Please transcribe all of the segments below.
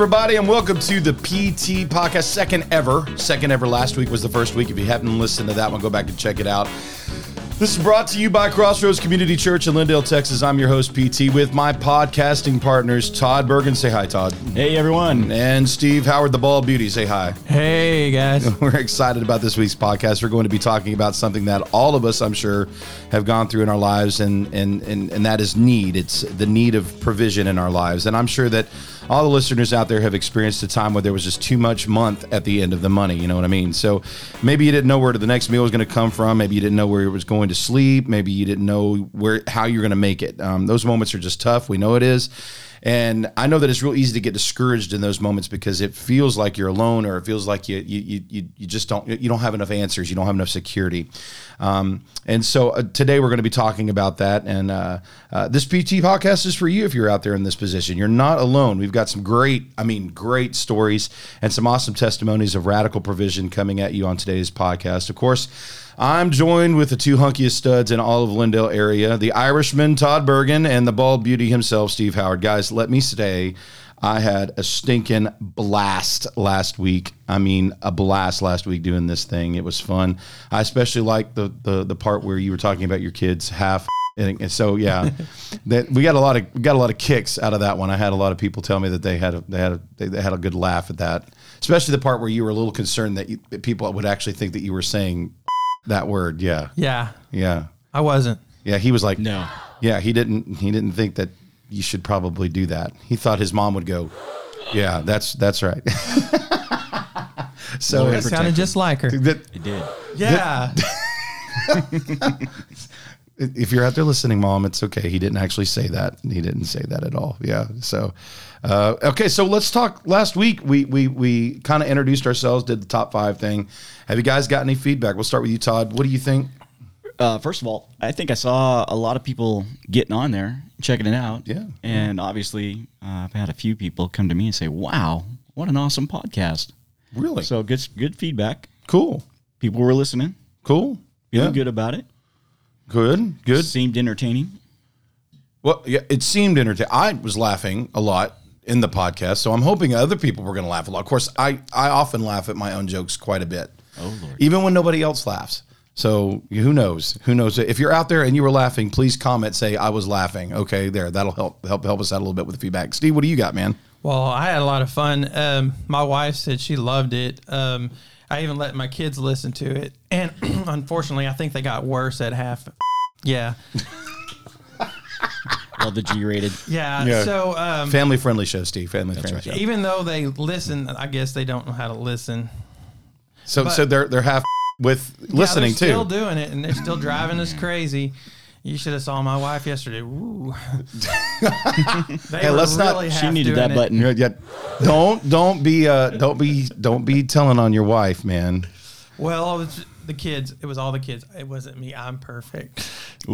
Everybody, and welcome to the PT podcast, second ever. Second ever. Last week was the first week. If you haven't listened to that one, go back and check it out. This is brought to you by Crossroads Community Church in Lindale, Texas. I'm your host, PT, with my podcasting partners, Todd Bergen. Say hi, Todd. Hey everyone. And Steve Howard, the Bald Beauty. Say hi. Hey guys. We're excited about this week's podcast. We're going to be talking about something that all of us, I'm sure, have gone through in our lives, and and and, and that is need. It's the need of provision in our lives. And I'm sure that all the listeners out there have experienced a time where there was just too much month at the end of the money. You know what I mean? So maybe you didn't know where the next meal was going to come from. Maybe you didn't know where it was going to sleep. Maybe you didn't know where how you're going to make it. Um, those moments are just tough. We know it is. And I know that it's real easy to get discouraged in those moments because it feels like you're alone, or it feels like you you you, you just don't you don't have enough answers, you don't have enough security. Um, and so uh, today we're going to be talking about that. And uh, uh, this PT podcast is for you if you're out there in this position. You're not alone. We've got some great, I mean, great stories and some awesome testimonies of radical provision coming at you on today's podcast. Of course. I'm joined with the two hunkiest studs in all of Lindale area, the Irishman Todd Bergen and the bald beauty himself, Steve Howard. Guys, let me say, I had a stinking blast last week. I mean, a blast last week doing this thing. It was fun. I especially liked the the, the part where you were talking about your kids half. And so yeah, that we got a lot of got a lot of kicks out of that one. I had a lot of people tell me that they had a, they had a, they had a good laugh at that, especially the part where you were a little concerned that, you, that people would actually think that you were saying that word, yeah. Yeah. Yeah. I wasn't. Yeah, he was like No. Yeah, he didn't he didn't think that you should probably do that. He thought his mom would go, "Yeah, that's that's right." so It sounded just like her. that, It did. Yeah. if you're out there listening, mom, it's okay. He didn't actually say that. He didn't say that at all. Yeah. So, uh, okay. So let's talk. Last week we we we kind of introduced ourselves, did the top five thing. Have you guys got any feedback? We'll start with you, Todd. What do you think? Uh, first of all, I think I saw a lot of people getting on there, checking it out. Yeah. And obviously, uh, I've had a few people come to me and say, "Wow, what an awesome podcast!" Really? So good, good feedback. cool. People were listening, Cool. feeling Yeah. good about it. Good. Good. Seemed entertaining. Well, yeah, it seemed entertaining. I was laughing a lot in the podcast, so I'm hoping other people were going to laugh a lot. Of course, I I often laugh at my own jokes quite a bit. Oh Lord. even when nobody else laughs. So who knows? Who knows? If you're out there and you were laughing, please comment. Say I was laughing. Okay, there. That'll help help help us out a little bit with the feedback. Steve, what do you got, man? well, I had a lot of fun. Um, my wife said she loved it. Um, I even let my kids listen to it, and unfortunately, I think they got worse at half. Yeah, Well, the G-rated. yeah. Yeah. So um, Family friendly show, Steve. Family friendly right. show. even though they listen, I guess they don't know how to listen. So but- so they're they're half with listening yeah, they're Still doing it, and they're still driving us crazy. You should have saw my wife yesterday. Woo. they Hey, were let's not- She needed that it. button. Yeah, yeah. Don't don't be uh don't be don't be telling on your wife, man. Well, it was the kids. It was all the kids. It wasn't me. I'm perfect.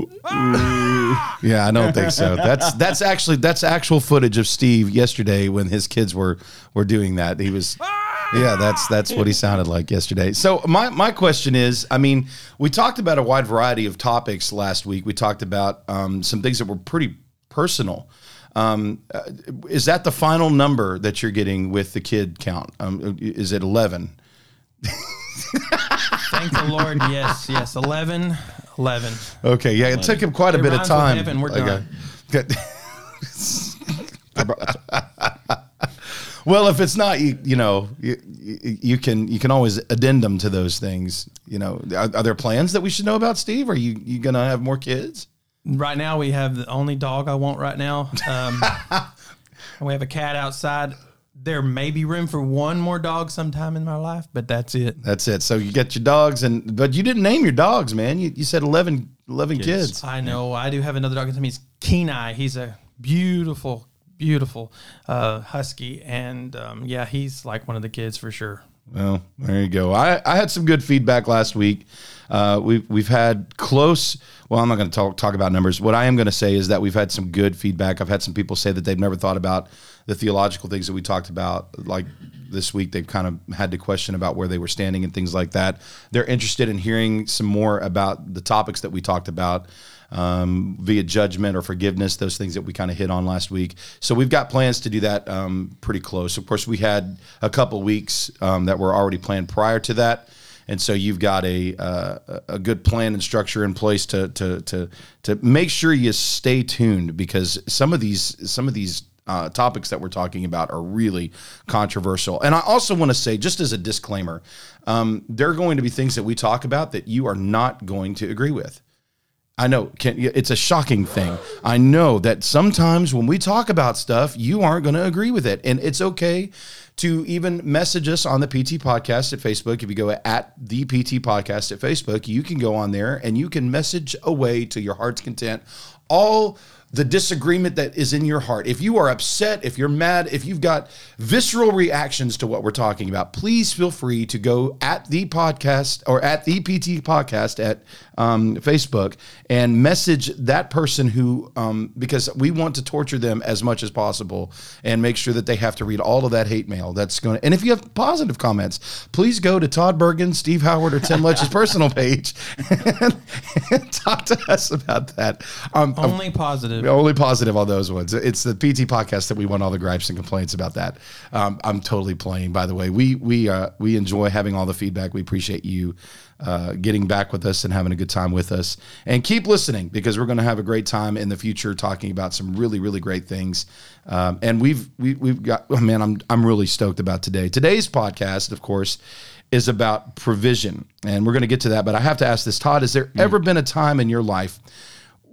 Yeah, I don't think so. That's that's actually that's actual footage of Steve yesterday when his kids were were doing that. He was Yeah, that's that's what he sounded like yesterday. So my my question is, I mean, we talked about a wide variety of topics last week. We talked about um, some things that were pretty personal. Um, uh, is that the final number that you're getting with the kid count? Um, is it 11? Thank the Lord. Yes, yes. 11, 11. Okay, yeah, it took him quite a It bit of rhymes with time. heaven, we're Okay. done. Well, if it's not, you, you know, you, you you can you can always addendum to those things. You know, are, are there plans that we should know about, Steve? Are you you gonna have more kids? Right now, we have the only dog I want right now. Um, and we have a cat outside. There may be room for one more dog sometime in my life, but that's it. That's it. So you get your dogs, and but you didn't name your dogs, man. You, you said 11, 11 kids. Kids. I know. I do have another dog. His name is Kenai. He's a beautiful, beautiful uh, husky, and um, yeah, he's like one of the kids for sure. Well, there you go. I, I had some good feedback last week. Uh, we've we've had close. Well, I'm not going to talk talk about numbers. What I am going to say is that we've had some good feedback. I've had some people say that they've never thought about the theological things that we talked about. Like this week, they've kind of had to question about where they were standing and things like that. They're interested in hearing some more about the topics that we talked about. um, via judgment or forgiveness, those things that we kind of hit on last week. So we've got plans to do that um, pretty close. Of course, we had a couple weeks um, that were already planned prior to that. And so you've got a uh, a good plan and structure in place to to to to make sure you stay tuned because some of these some of these uh, topics that we're talking about are really controversial. And I also want to say, just as a disclaimer, um, there are going to be things that we talk about that you are not going to agree with. I know can, it's a shocking thing. I know that sometimes when we talk about stuff, you aren't going to agree with it. And it's okay to even message us on the PT podcast at Facebook. If you go at the PT podcast at Facebook, you can go on there and you can message away to your heart's content all the disagreement that is in your heart. If you are upset, if you're mad, if you've got visceral reactions to what we're talking about, please feel free to go at the podcast or at the PT podcast at um, Facebook and message that person who, um, because we want to torture them as much as possible and make sure that they have to read all of that hate mail. That's going to, and if you have positive comments, please go to Todd Bergen, Steve Howard, or Tim Letch's personal page and, and, talk to us about that. Um, Only positive. Only positive on those ones. It's the PT podcast that we want all the gripes and complaints about that. Um, I'm totally playing. By the way, we we uh, we enjoy having all the feedback. We appreciate you uh, getting back with us and having a good time with us. And keep listening because we're going to have a great time in the future talking about some really really great things. Um, and we've we, we've got oh man, I'm I'm really stoked about today. Today's podcast, of course is about provision. And we're going to get to that. But I have to ask this Todd, has there mm. ever been a time in your life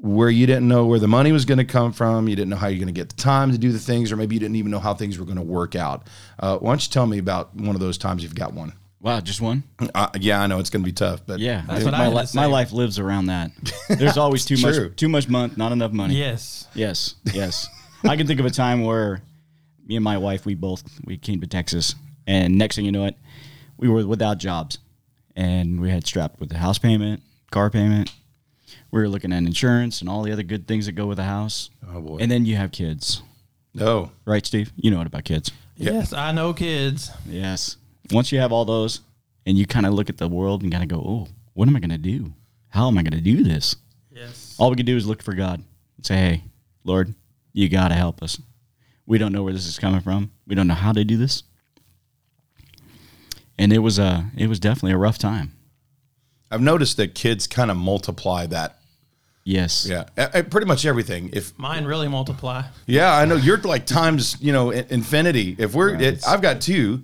where you didn't know where the money was going to come from, you didn't know how you're going to get the time to do the things, or maybe you didn't even know how things were going to work out. Uh, why don't you tell me about one of those times you've got one? Wow, just one? Uh, yeah, I know it's going to be tough, but yeah, that's what my, li- my life lives around that. There's always too much, too much month, not enough money. Yes, yes, yes. I can think of a time where me and my wife, we both we came to Texas, and next thing you know, it, we were without jobs, and we had strapped with the house payment, car payment, we were looking at insurance and all the other good things that go with a house. Oh boy! And then you have kids. No, right, Steve? You know what about kids? Yes, I know kids. Yes. Once you have all those, and you kind of look at the world and kind of go, "Oh, what am I going to do? How am I going to do this?" Yes. All we can do is look for God and say, "Hey, Lord, you got to help us. We don't know where this is coming from. We don't know how to do this." And it was a, it was definitely a rough time. I've noticed that kids kind of multiply that Yes. Yeah. pretty much everything. If mine really multiply. Yeah, I know you're like times you know infinity. If we're, it, I've got two,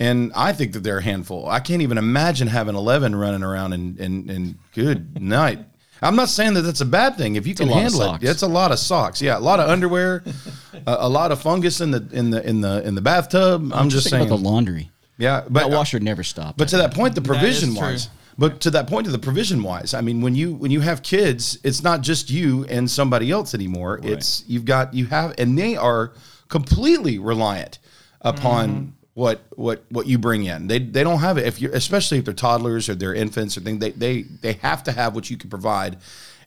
and I think that they're a handful. I can't even imagine having eleven running around and and, and good night. I'm not saying that that's a bad thing. If you can handle it, it's a lot of socks. Yeah, a lot of underwear, a, a, lot of fungus in the in the in the in the bathtub. I'm, I'm just, just saying about the laundry. Yeah, but that washer never stopped. But to that point, the provision wise. True but to that point of the provision wise, I mean, when you when you have kids, it's not just you and somebody else anymore. Right. It's you've got you have, and they are completely reliant upon mm-hmm. What what what you bring in. They they don't have it if you especially if they're toddlers or they're infants or things. They they they have to have what you can provide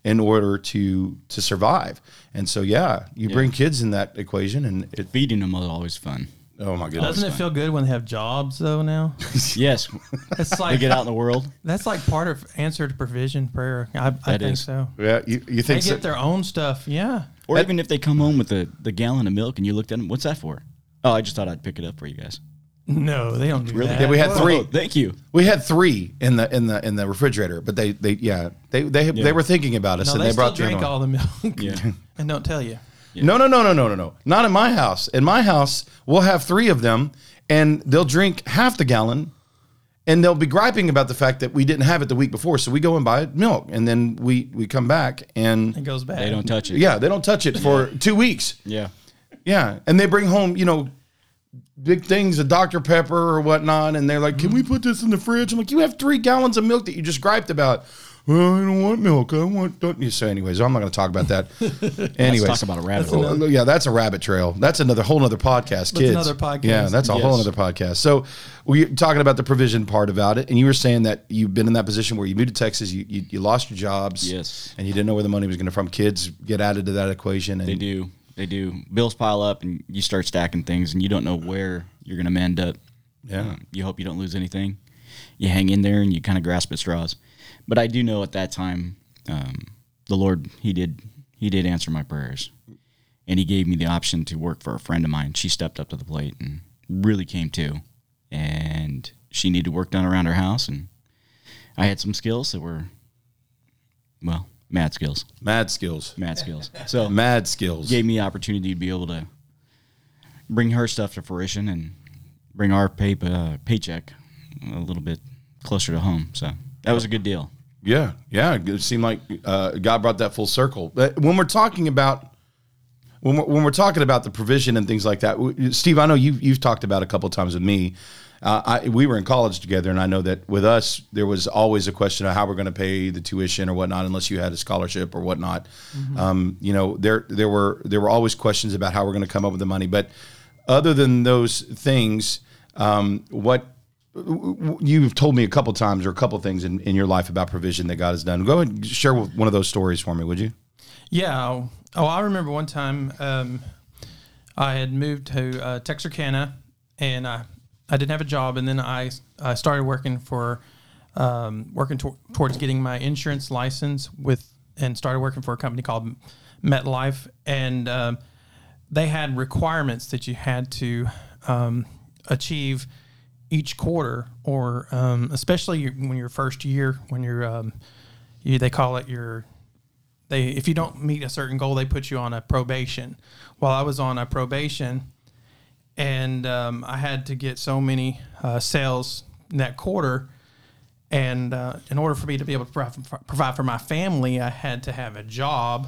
in order to to survive. And so yeah, you yeah. bring kids in that equation, and it, feeding them is always fun. Oh my goodness! Doesn't it feel good when they have jobs though? Now, yes, it's like they get out in the world. That's like part of answer to provision prayer. I, I think is. so. Yeah, you, you think they so? get their own stuff? Yeah. Or that, even if they come home with the the gallon of milk and you looked at them, what's that for? Oh, I just thought I'd pick it up for you guys. No, they don't do really? that. Yeah, we had three. Oh, thank you. We had three in the in the in the refrigerator, but they they yeah they they yeah. they were thinking about us no, and they, they brought drink all the milk. Yeah. and don't tell you. Yeah. No, no, no, no, no, no, no. Not in my house. In my house, we'll have three of them, and they'll drink half the gallon, and they'll be griping about the fact that we didn't have it the week before. So we go and buy milk, and then we we come back and it goes bad. They don't touch it. Yeah, they don't touch it for two weeks. Yeah, yeah, and they bring home you know big things of Dr Pepper or whatnot, and they're like, "Can we mm-hmm. put this in the fridge?" I'm like, "You have three gallons of milk that you just griped about." well, I don't want milk. I want. Don't you? So, anyways, I'm not going to talk about that. anyways, talk about a rabbit hole. Another, yeah, that's a rabbit trail. That's another whole other podcast, kids. another podcast. Yeah, that's a yes. whole other podcast. So, we're talking about the provision part about it, and you were saying that you've been in that position where you moved to Texas, you you, you lost your jobs, yes, and you didn't know where the money was going to from. Kids get added to that equation. And they do. They do. Bills pile up, and you start stacking things, and you don't know where you're going to end up. Yeah. Um, you hope you don't lose anything. You hang in there, and you kind of grasp at straws. But I do know at that time, um, the Lord he did he did answer my prayers, and he gave me the option to work for a friend of mine. She stepped up to the plate and really came to, and she needed work done around her house, and I had some skills that were, well, mad skills, Mad skills. mad skills. So Mad skills. gave me the opportunity to be able to bring her stuff to fruition and bring our pay, uh, paycheck a little bit closer to home. So that was a good deal. Yeah, yeah. It seemed like uh, God brought that full circle. But when we're talking about when we're, when we're talking about the provision and things like that, Steve, I know you've you've talked about a couple of times with me. Uh, I, we were in college together, and I know that with us, there was always a question of how we're going to pay the tuition or whatnot, unless you had a scholarship or whatnot. Um, you know, there there were there were always questions about how we're going to come up with the money. But other than those things, um, what you've told me a couple times or a couple things in, in your life about provision that God has done. Go ahead and share one of those stories for me, would you? Yeah. Oh, I remember one time um, I had moved to uh, Texarkana and I, I didn't have a job. And then I, I started working for, um, working to, towards getting my insurance license with, and started working for a company called MetLife. And um, they had requirements that you had to um, achieve each quarter, or um, especially when your first year, when you're, um, you, they call it your they if you don't meet a certain goal, they put you on a probation. While I was on a probation, and um, I had to get so many uh, sales in that quarter, and uh, in order for me to be able to provide, for my family, I had to have a job.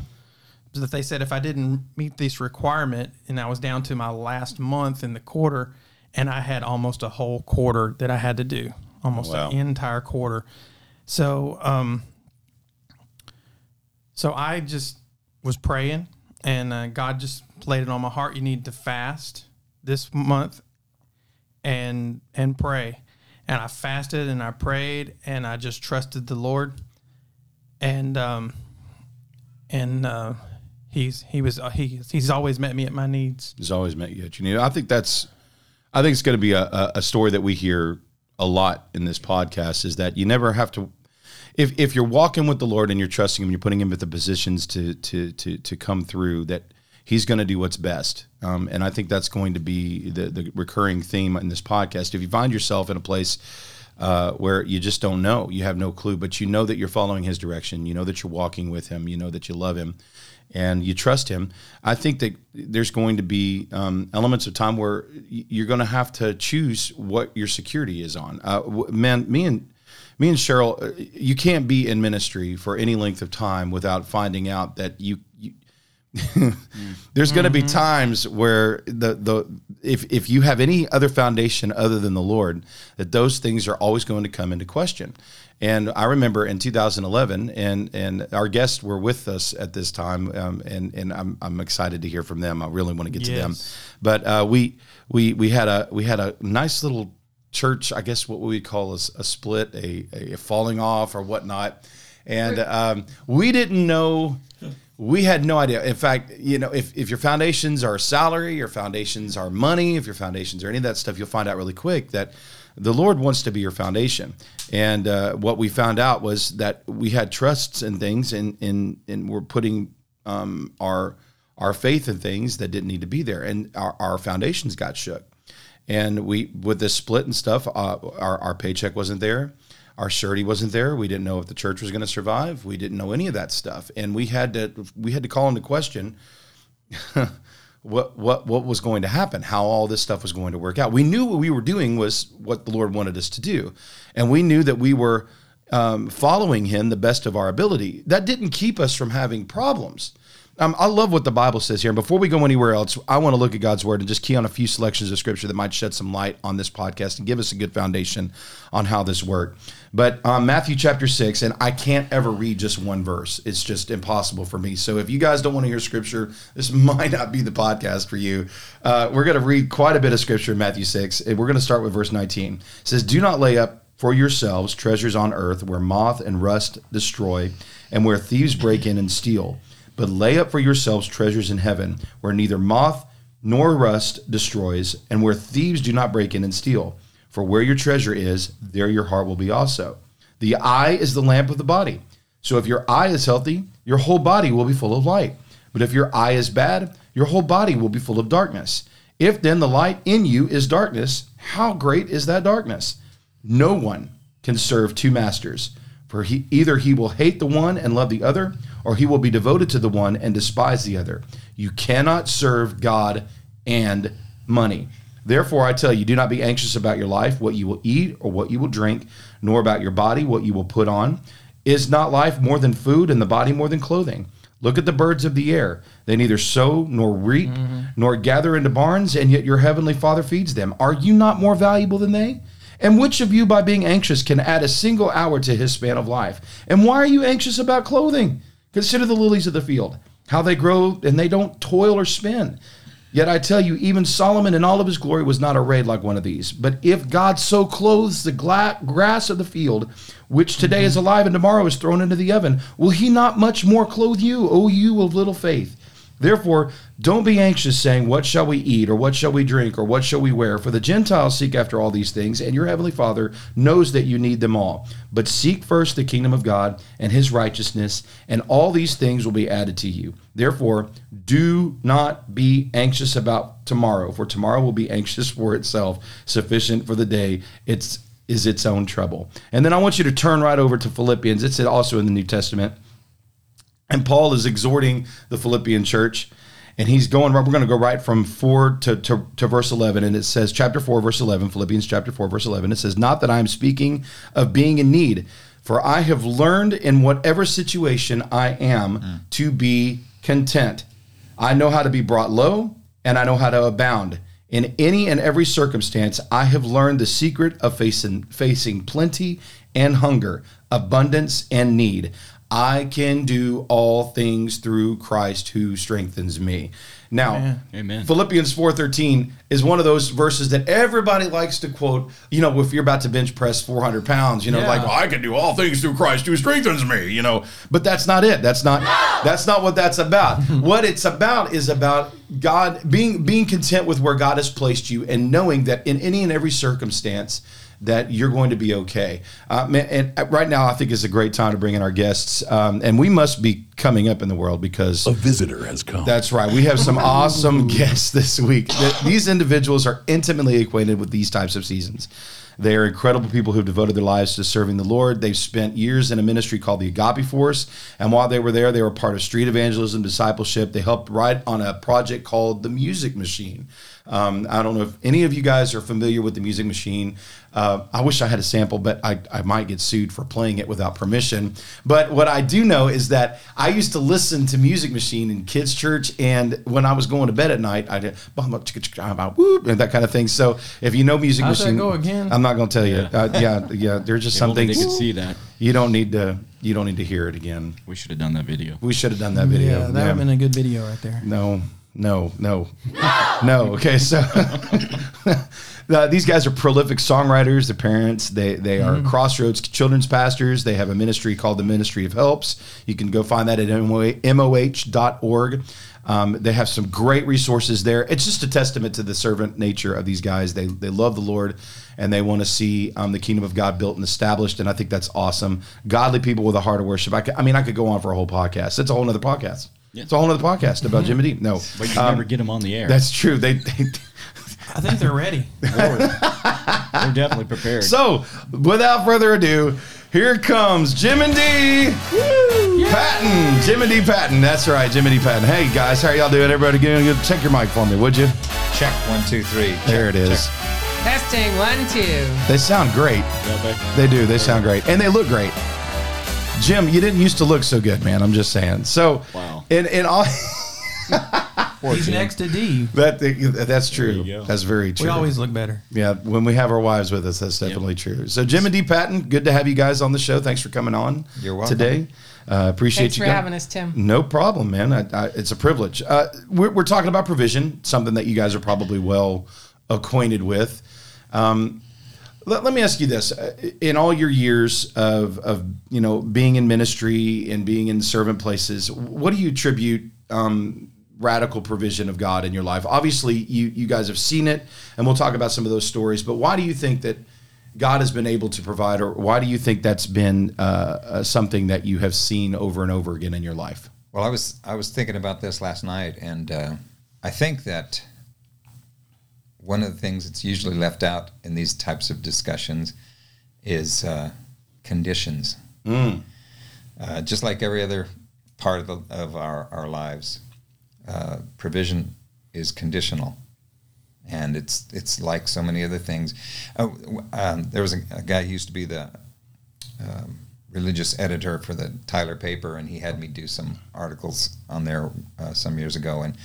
So that they said if I didn't meet this requirement, and I was down to my last month in the quarter, and I had almost a whole quarter that I had to do, almost Wow. an entire quarter. So. Um, so I just was praying, and uh, God just laid it on my heart. You need to fast this month, and and pray. And I fasted and I prayed and I just trusted the Lord, and um, and uh, he's he was uh, he he's always met me at my needs. He's always met you at your need. I think that's, I think it's going to be a, a, story that we hear a lot in this podcast is that you never have to, if, if you're walking with the Lord and you're trusting Him, you're putting Him at the positions to to to to come through that He's going to do what's best. Um, and I think that's going to be the the recurring theme in this podcast. If you find yourself in a place uh, where you just don't know, you have no clue, but you know that you're following His direction, you know that you're walking with Him, you know that you love Him, and you trust Him. I think that there's going to be um, elements of time where you're going to have to choose what your security is on. Uh, man, me and me and Cheryl, uh, you can't be in ministry for any length of time without finding out that you. there's going to be times where the the if if you have any other foundation other than the Lord, that those things are always going to come into question. And I remember in 2011, and and our guests were with us at this time, um, and and I'm I'm excited to hear from them. I really want to get to them, but uh, we we we had a we had a nice little church, I guess what we would call a split, a, a falling off or whatnot. And um, we didn't know, we had no idea. In fact, you know, if, if your foundations are salary, your foundations are money, if your foundations are any of that stuff, you'll find out really quick that the Lord wants to be your foundation. And uh, what we found out was that we had trusts and things, and, and, and we're putting um, our, our faith in things that didn't need to be there. And our, our foundations got shook and we with this split and stuff uh, our, our paycheck wasn't there our surety wasn't there. We didn't know if the church was going to survive. We didn't know any of that stuff. And we had to we had to call into question what what what was going to happen how all this stuff was going to work out. We knew what we were doing was what the lord wanted us to do. And we knew that we were um, following him the best of our ability. That didn't keep us from having problems. Um, I love what the Bible says here. And before we go anywhere else, I want to look at God's word and just key on a few selections of scripture that might shed some light on this podcast and give us a good foundation on how this worked. But um, Matthew chapter six, and I can't ever read just one verse. It's just impossible for me. So if you guys don't want to hear scripture, this might not be the podcast for you. Uh, we're going to read quite a bit of scripture in Matthew six, and we're going to start with verse 19. It says, Do not lay up for yourselves treasures on earth where moth and rust destroy and where thieves break in and steal but lay up for yourselves treasures in heaven, where neither moth nor rust destroys, and where thieves do not break in and steal. For where your treasure is, there your heart will be also. The eye is the lamp of the body. So if your eye is healthy, your whole body will be full of light. But if your eye is bad, your whole body will be full of darkness. If then the light in you is darkness, how great is that darkness? No one can serve two masters, for he, either he will hate the one and love the other, or he will be devoted to the one and despise the other. You cannot serve God and money. Therefore, I tell you, do not be anxious about your life, what you will eat or what you will drink, nor about your body, what you will put on. Is not life more than food, and the body more than clothing? Look at the birds of the air. They neither sow nor reap mm-hmm. nor gather into barns, and yet your heavenly Father feeds them. Are you not more valuable than they? And which of you, by being anxious, can add a single hour to his span of life? And why are you anxious about clothing? Consider the lilies of the field, how they grow, and they don't toil or spin. Yet I tell you, even Solomon in all of his glory was not arrayed like one of these. But if God so clothes the gla- grass of the field, which today is mm-hmm. alive and tomorrow is thrown into the oven, will he not much more clothe you, O you of little faith? Therefore, don't be anxious, saying, What shall we eat, or what shall we drink, or what shall we wear? For the Gentiles seek after all these things, and your heavenly Father knows that you need them all. But seek first the kingdom of God and his righteousness, and all these things will be added to you. Therefore, do not be anxious about tomorrow, for tomorrow will be anxious for itself. Sufficient for the day it's is its own trouble. And then I want you to turn right over to Philippians. It's also in the New Testament. And Paul is exhorting the Philippian church, and he's going, we're going to go right from 4 to, to, to verse 11. And it says, chapter 4, verse 11, Philippians chapter 4, verse 11. It says, Not that I am speaking of being in need, for I have learned in whatever situation I am mm. to be content. I know how to be brought low, and I know how to abound. In any and every circumstance, I have learned the secret of facing, facing plenty and hunger, abundance and need. I can do all things through Christ who strengthens me. Now, Amen. Philippians 4:13 is one of those verses that everybody likes to quote. You know, if you're about to bench press 400 pounds, you know, Yeah. like "Oh, I can do all things through Christ who strengthens me. You know, but that's not it. That's not that's not what that's about. what it's about is about God being being content with where God has placed you and knowing that in any and every circumstance that you're going to be okay. Uh, man, and right now, I think is a great time to bring in our guests, um, and we must be coming up in the world because A visitor has come. that's right. We have some awesome guests this week. These individuals are intimately acquainted with these types of seasons. They are incredible people who've devoted their lives to serving the Lord. They've spent years in a ministry called the Agape Force. And while they were there, they were part of street evangelism, discipleship. They helped write on a project called The Music Machine. Um, I don't know if any of you guys are familiar with The Music Machine. Uh, I wish I had a sample, but I, I might get sued for playing it without permission. But what I do know is that I used to listen to Music Machine in kids' church, and when I was going to bed at night, I did bum, bum, chicka, chicka, bum, whoop, and that kind of thing. So if you know Music How's Machine, go again? I'm not going to tell you. Uh, yeah, yeah. There's just If some only things they could see that. you don't need to. You don't need to hear it again. We should have done that video. We should have done that video. Yeah, that would have been a good video right there. No, no, no, no. Okay, so uh, these guys are prolific songwriters. The parents, they they are Crossroads children's pastors. They have a ministry called the Ministry of Helps. You can go find that at moh.org. Um, they have some great resources there. It's just a testament to the servant nature of these guys. They they love the Lord and they want to see um, the kingdom of God built and established. And I think that's awesome. Godly people with a heart of worship. I, ca- I mean, I could go on for a whole podcast. It's a whole other podcast. It's a whole other podcast about Jimmy Dean. No, But you Um, never get them on the air. that's true. They, they I think they're ready. They're definitely prepared. so without further ado, here comes Jim and Dee Patton. Jim and Dee Patton. That's right, Jim and Dee Patton. Hey guys, how y'all doing? Everybody, get, get, check your mic for me, would you? Check one, two, three. There it is. Testing one, two. They sound great. Yeah, They do. They sound great, and they look great. Jim, you didn't used to look so good, man. I'm just saying. So, Wow. in in all but- He's next to Dee. that that's true. That's very true. We always look better. Yeah, when we have our wives with us, that's definitely true. So, Jim and Dee. Patton, good to have you guys on the show. Thanks for coming on. You're welcome. today. Uh, appreciate Thanks you for com- having us, Tim. No problem, man. I, I, it's a privilege. Uh, we're, we're talking about provision, something that you guys are probably well acquainted with. Um, let, let me ask you this: Uh, in all your years of of you know being in ministry and being in servant places, what do you attribute um, radical provision of God in your life? Obviously, you you guys have seen it, and we'll talk about some of those stories. But why do you think that God has been able to provide, or why do you think that's been uh, uh, something that you have seen over and over again in your life? Well, I was I was thinking about this last night, and uh, I think that one of the things that's usually left out in these types of discussions is uh, conditions. Uh, just like every other part of, the, of our, our lives, uh, provision is conditional. And it's it's like so many other things. Oh, um, there was a, a guy who used to be the um, religious editor for the Tyler paper, and he had me do some articles on there uh, some years ago. And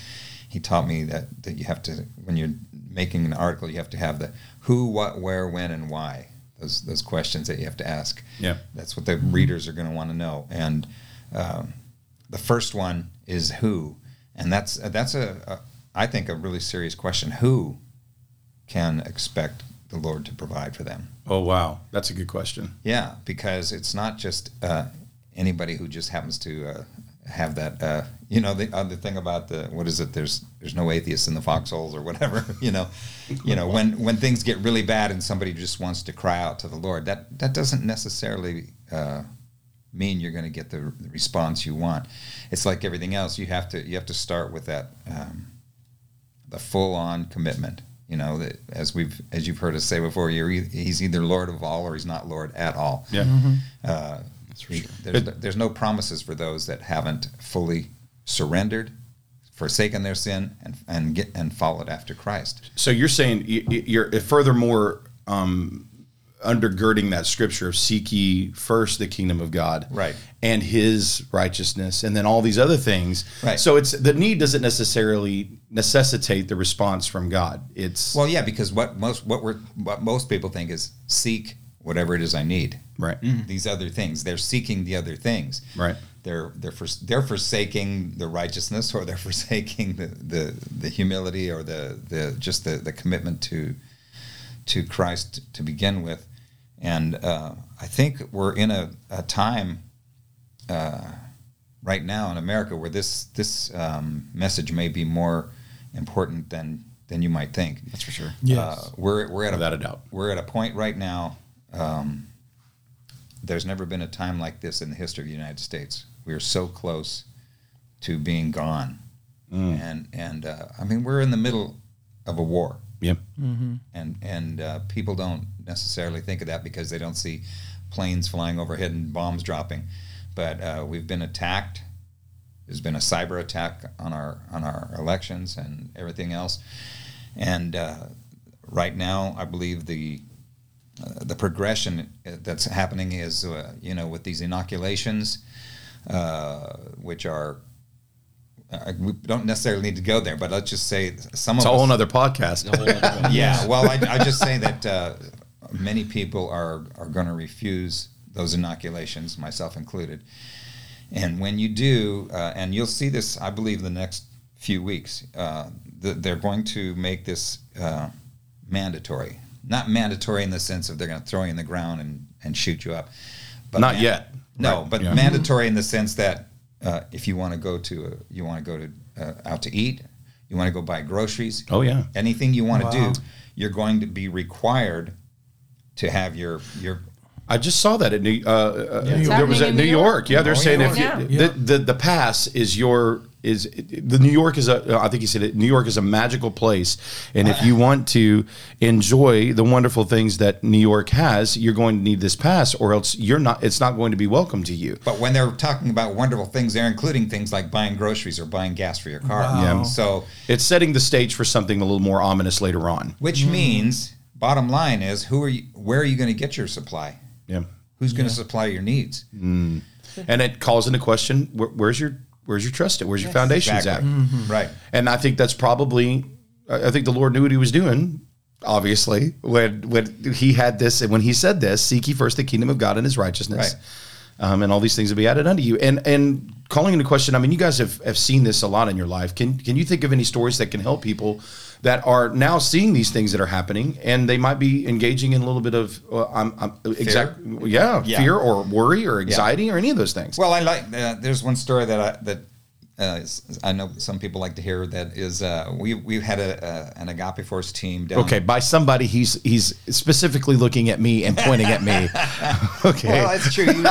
he taught me that, that you have to, when you're making an article, you have to have the who, what, where, when, and why. Those those questions that you have to ask. Yeah. that's what the readers are going to want to know. And um, the first one is who, and that's that's a, a I think a really serious question. Who can expect the Lord to provide for them? Oh wow, that's a good question. Yeah, because it's not just uh, anybody who just happens to uh, have that. Uh, you know, the other thing about the what is it? There's there's no atheists in the foxholes or whatever. You know, you know when when things get really bad and somebody just wants to cry out to the Lord, that that doesn't necessarily. Uh, mean you're going to get the, the response you want it's like everything else you have to you have to start with that um, the full on commitment you know that as we've as you've heard us say before you're e- he's either lord of all or he's not lord at all Yeah. uh, he- there's, there's no promises for those that haven't fully surrendered forsaken their sin and and get and followed after christ So you're saying you're furthermore um, undergirding that scripture of seek ye first the kingdom of God, Right. and His righteousness, and then all these other things. Right. So it's the need doesn't necessarily necessitate the response from God. It's well yeah because what most what we're what most people think is seek whatever it is i need right, these other things they're seeking the other things right. They're they're for, they're forsaking the righteousness or they're forsaking the, the, the humility or the, the just the, the commitment to to Christ to begin with and uh, I think we're in a, a time uh, right now in America where this this um, message may be more important than than you might think That's for sure. Yes. uh, we're we're at Without a, a doubt. We're at a point right now. Um, there's never been a time like this in the history of the United States. We are so close to being gone, and and uh, I mean we're in the middle of a war, Yep. and and uh, people don't necessarily think of that because they don't see planes flying overhead and bombs dropping, but uh, we've been attacked. There's been a cyber attack on our on our elections and everything else, and uh, right now I believe the uh, the progression that's happening is uh, you know with these inoculations, uh, which are uh, we don't necessarily need to go there, but let's just say some It's of a whole us, other podcast. Whole other- yeah. Well, I, I just say that uh, many people are are going to refuse those inoculations, myself included. And when you do, uh, and you'll see this, I believe, the next few weeks, uh, th- they're going to make this uh, mandatory. Not mandatory in the sense of they're going to throw you in the ground and, and shoot you up. But Not man- yet. No, Right. but Yeah. mandatory in the sense that uh, if you want to go to, a, you want to go to uh, out to eat, you want to go buy groceries, Oh yeah. anything you want to Wow. do, you're going to be required to have your your I just saw that in New, uh, uh, there was happening at New New York. York. Yeah, they're Oh, saying yeah. if you, Yeah. the, the the pass is your is the New York is a I think he said it. New York is a magical place, and if you uh-huh. want to enjoy the wonderful things that New York has, you're going to need this pass, or else you're not. It's not going to be welcome to you. But when they're talking about wonderful things, they're including things like buying groceries or buying gas for your car. Wow. Yeah. So, It's setting the stage for something a little more ominous later on. which mm-hmm. means, bottom line is, who are you? Where are you going to get your supply? Yeah, Who's going to supply your needs? Mm. and it calls into question where, where's your where's your trust at? Where's your foundations Exactly. at? Right. And I think that's probably, I I think the Lord knew what he was doing, obviously, when when he had this and when he said this, seek ye first the kingdom of God and his righteousness. Right. Um, and all these things will be added unto you. And and calling into question, I mean, you guys have, have seen this a lot in your life. Can can you think of any stories that can help people that are now seeing these things that are happening and they might be engaging in a little bit of uh, I'm, I'm exact yeah, Yeah. fear or worry or anxiety or any of those things? Well, I like. Uh, there's one story that I that uh, s- I know some people like to hear that is uh, we we had a, a an Agape Force team down. Okay, by somebody, he's he's specifically looking at me and pointing at me. Okay, Well, it's true. You,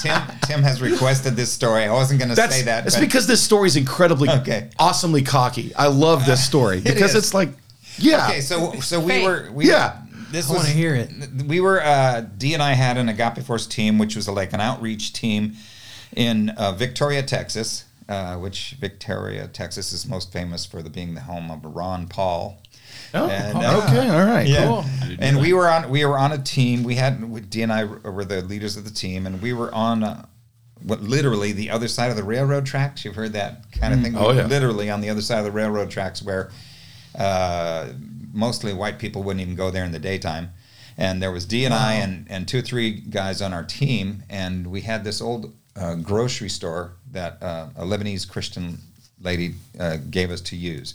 Tim Tim has requested this story. I wasn't going to say that. It's but- because this story is incredibly, Okay. awesomely cocky. I love this story because is. it's like, yeah, Okay, so so we Hey. were we Yeah. This I wanna hear it. We were uh, Dee and I had an Agape Force team, which was like an outreach team in uh, Victoria, Texas. Uh, which Victoria, Texas, is most famous for the, being the home of Ron Paul. Oh, And, uh, okay, all right, Yeah. cool. And we were on we were on a team. We had we- Dee and I were the leaders of the team, and we were on uh, what literally the other side of the railroad tracks. You've heard that kind of thing. Oh, were yeah. Literally on the other side of the railroad tracks, where uh, mostly white people wouldn't even go there in the daytime. And there was Dee and I and and two or three guys on our team, and we had this old uh, grocery store that uh, a Lebanese Christian lady uh, gave us to use.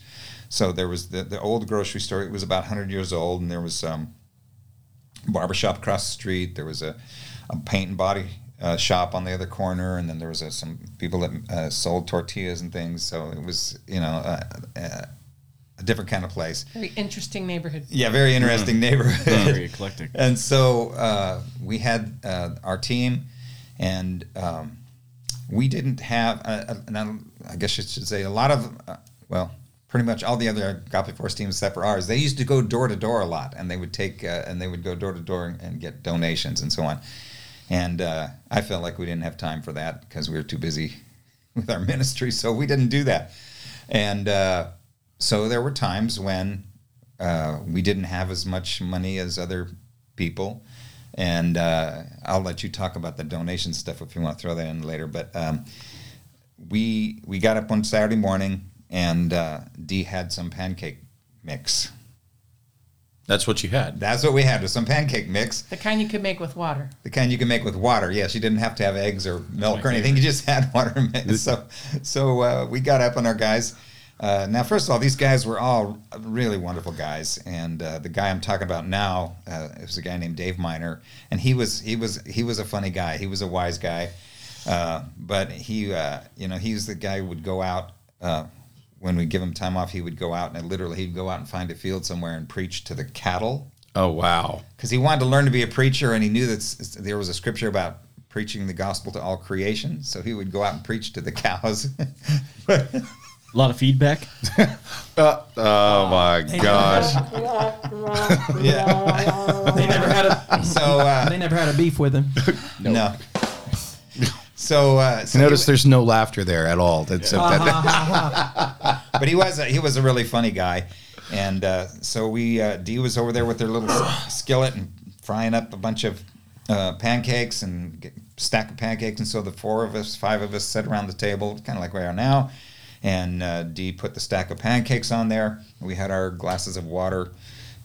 So there was the, the old grocery store. It was about 100 years old, and there was um, barbershop across the street. There was a, a paint and body uh, shop on the other corner, and then there was uh some people that uh, sold tortillas and things. So it was, you know, uh, uh, a different kind of place. Very interesting neighborhood. Yeah, very interesting neighborhood. Very eclectic. And so uh, we had uh, our team, and um, we didn't have, uh, uh, guess I should say, a lot of, uh, well, pretty much all the other Agape Force teams except for ours, they used to go door to door a lot, and they would take, uh, and they would go door to door and get donations and so on. And uh, I felt like we didn't have time for that because we were too busy with our ministry, so we didn't do that. And uh, so there were times when uh, we didn't have as much money as other people. And uh, I'll let you talk about the donation stuff if you want to throw that in later. But um, we we got up one Saturday morning, and uh, Dee had some pancake mix. That's what you had. That's what we had was some pancake mix, The kind you could make with water. the kind you can make with water. Yes, you didn't have to have eggs or milk or anything. You just had water mix. So so uh, we got up on our guys. Uh, now, first of all, these guys were all really wonderful guys, and uh, the guy I'm talking about now uh, is a guy named Dave Miner, and he was he was he was a funny guy. He was a wise guy, uh, but he uh, you know he's the guy who would go out uh, when we give him time off. He would go out and literally he'd go out and find a field somewhere and preach to the cattle Oh wow. because he wanted to learn to be a preacher and he knew that there was a scripture about preaching the gospel to all creation so he would go out and preach to the cows A lot of feedback. Uh, oh my gosh. yeah. They never had a so uh, they never had a beef with him. no. So, uh, so Notice wa- there's no laughter there at all. That's that, but he was a, he was a really funny guy. And uh, so we uh, Dee was over there with their little skillet and frying up a bunch of uh, pancakes and get, stack of pancakes. And so the four of us five of us sat around the table kind of like we are now and uh, Dee put the stack of pancakes on there we had our glasses of water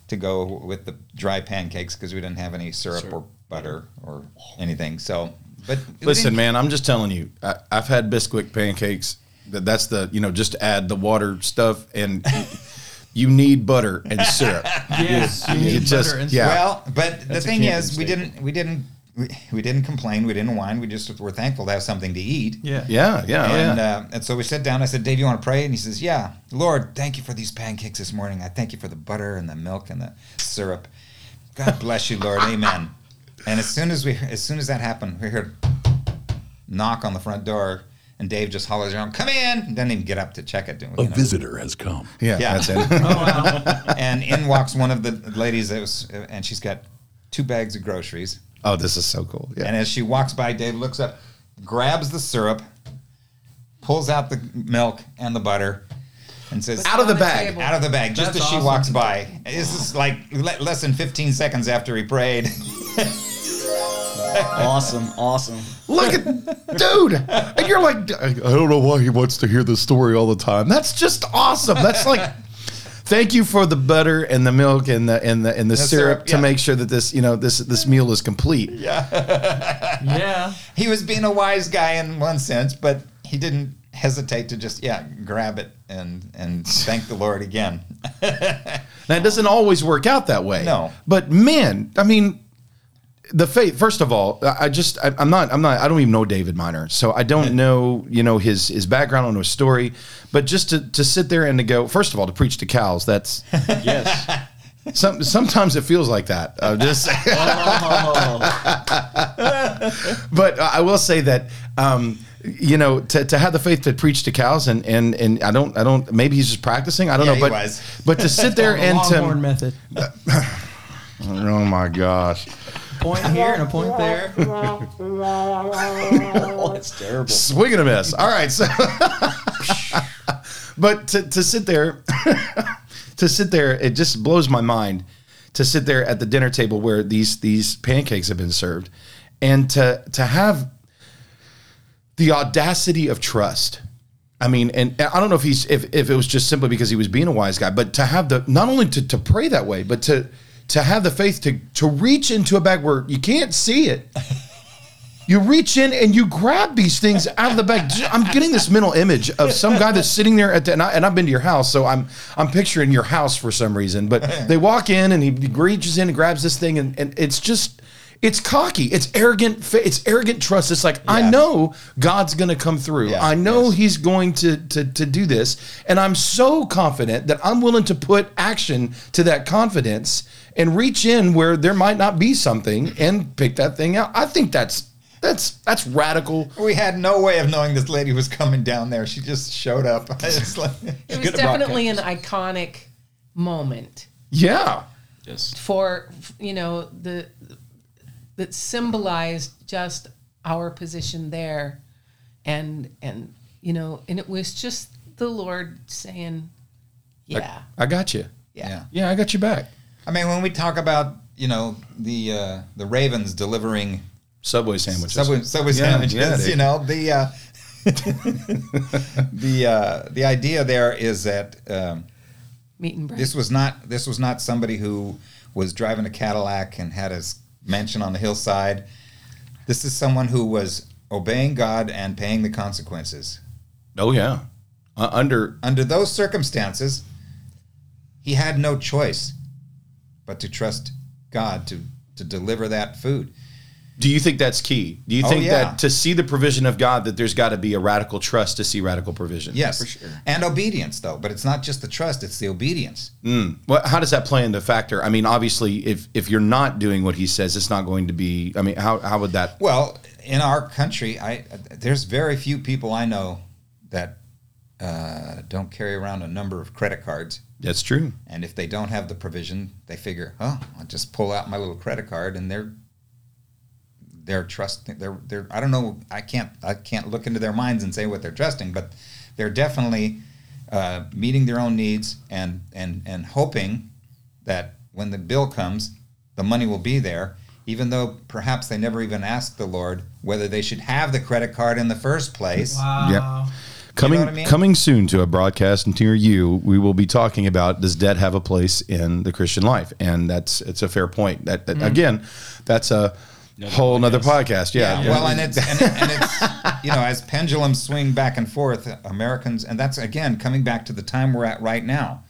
to go with the dry pancakes because we didn't have any syrup or butter or anything so but Listen, man, I'm just telling you. I, I've had Bisquick pancakes. That that's the you know just add the water stuff and you need butter and syrup. Yes, you You need just- butter and yeah. Well, but the That's a thing camping is, we didn't, we didn't, we, we didn't complain. We didn't whine. We just were thankful to have something to eat. Yeah. Yeah, yeah, And, yeah. uh, and so we sat down. I said, Dave, you want to pray? And he says, Yeah. Lord, thank you for these pancakes this morning. I thank you for the butter and the milk and the syrup. God bless you, Lord. Amen. And as soon as we, as soon as that happened, we heard knock on the front door, and Dave just hollers around, "Come in!" And doesn't even get up to check it. You A know. visitor has come. yeah, yeah. that's it. and in walks one of the ladies that was, and she's got two bags of groceries. Oh, this is so cool. Yeah. And as she walks by, Dave looks up, grabs the syrup, pulls out the milk and the butter, and says, Out of the On bag. table. out of the bag, just That's as she awesome. walks by. This is like le- less than 15 seconds after he prayed. awesome, awesome. Look at, dude, and you're like, I don't know why he wants to hear this story all the time. That's just awesome. That's like, thank you for the butter and the milk and the and the and the, syrup, syrup, to yeah. make sure that this you know this this meal is complete. Yeah. Yeah. He was being a wise guy in one sense, but he didn't hesitate to just, yeah, grab it and, and thank the Lord again. Now it doesn't always work out that way. No. but man, I mean, the faith. First of all, I just I, I'm not I'm not I don't even know David Miner, so I don't know you know his his background, I his story, but just to to sit there and to go first of all to preach to cows. That's Yes. some sometimes it feels like that. Uh, just but I will say that um, you know to, to have the faith to preach to cows and and and I don't I don't maybe he's just practicing I don't Yeah, know but but to sit there and to method. oh my gosh Point here and a point there. oh, it's terrible. swing and a miss. All right so but to, to sit there to sit there it just blows my mind to sit there at the dinner table where these these pancakes have been served and to to have the audacity of trust. I mean, and I don't know if he's if, if it was just simply because he was being a wise guy, but to have the not only to, to pray that way, but to to have the faith to to reach into a bag where you can't see it. You reach in and you grab these things out of the bag. I'm getting this mental image of some guy that's sitting there at the, and, I, and I've been to your house, so I'm I'm picturing your house for some reason. But they walk in and he reaches in and grabs this thing, and, and it's just it's cocky, it's arrogant, it's arrogant trust. It's like I know God's going to come through. Yeah, I know yes. He's going to, to to do this, and I'm so confident that I'm willing to put action to that confidence and reach in where there might not be something and pick that thing out. I think that's that's that's radical. We had no way of knowing this lady was coming down there. She just showed up. It's like, It was good definitely an iconic moment Yeah. Yes. for you know the that symbolized just our position there, and and you know, and it was just the Lord saying, "Yeah, I got you. yeah, yeah. Yeah, I got you back. I mean, when we talk about you know the uh, the Ravens delivering Subway sandwiches. Subway, Subway Yeah, sandwiches, yeah, you know the uh, the uh, the idea there is that um, meat and bread." this was not this was not somebody who was driving a Cadillac and had his mansion on the hillside. This is someone who was obeying God and paying the consequences. Oh yeah. Uh, under Under those circumstances, he had no choice but to trust God to to deliver that food. do you think that's key? Do you Oh, think yeah. that to see the provision of God that there's got to be a radical trust to see radical provision? Yes, For sure. and obedience though. But it's not just the trust; it's the obedience. Mm. Well, how does that play into the factor? I mean, obviously, if if you're not doing what he says, it's not going to be. I mean, how how would that? Well, in our country, I there's very few people I know that uh, don't carry around a number of credit cards. That's true. And if they don't have the provision, they figure, oh, I'll just pull out my little credit card, and they're they're trusting. They're they're. I don't know. I can't I can't look into their minds and say what they're trusting, but they're definitely uh, meeting their own needs and and and hoping that when the bill comes, the money will be there. Even though perhaps they never even asked the Lord whether they should have the credit card in the first place. Wow. Yeah. Coming what I mean? coming soon to a broadcast near you, we will be talking about does debt have a place in the Christian life, and that's it's a fair point. That, that- mm-hmm. again, that's a whole nother podcast. Yeah. Yeah, well, and it's and, it, and it's you know as pendulums swing back and forth, Americans, and that's again coming back to the time we're at right now.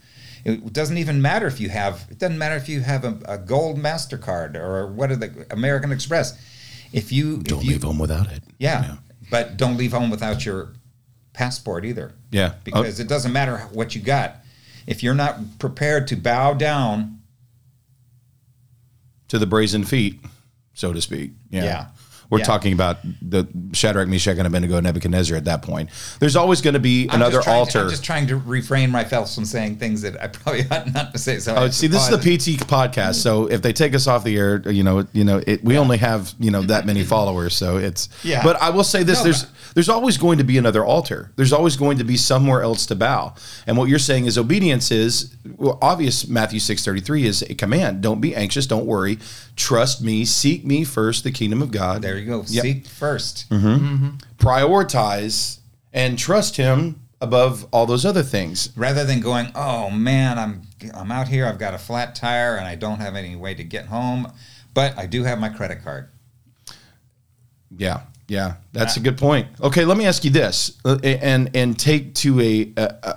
It doesn't even matter if you have. It doesn't matter if you have a, a gold Mastercard or what are the American Express. If you don't if you, leave home without it. yeah, but don't leave home without your passport either. Yeah. because it doesn't matter what you got. If you're not prepared to bow down, to the brazen feet, so to speak. Yeah. Yeah. We're Yeah. talking about the Shadrach, Meshach, and Abednego, Nebuchadnezzar. At that point, there's always going to be I'm another altar. I'm just trying to refrain myself from saying things that I probably ought not to say. So Oh, see, this is the PT podcast. So if they take us off the air, you know, you know, it, we only have you know that many followers. So it's. Yeah. But I will say this: No, there's there's always going to be another altar. There's always going to be somewhere else to bow. And what you're saying is obedience is well, obvious. Matthew six thirty three is a command. Don't be anxious. Don't worry. Trust me. Seek me first. The kingdom of God. There you go. Yep. Seek 1st Mm-hmm. Prioritize and trust Him above all those other things. rather than going, "Oh man, I'm I'm out here. I've got a flat tire and I don't have any way to get home, but I do have my credit card." Yeah, yeah, that's a good point. Okay, let me ask you this, uh, and and take to a, a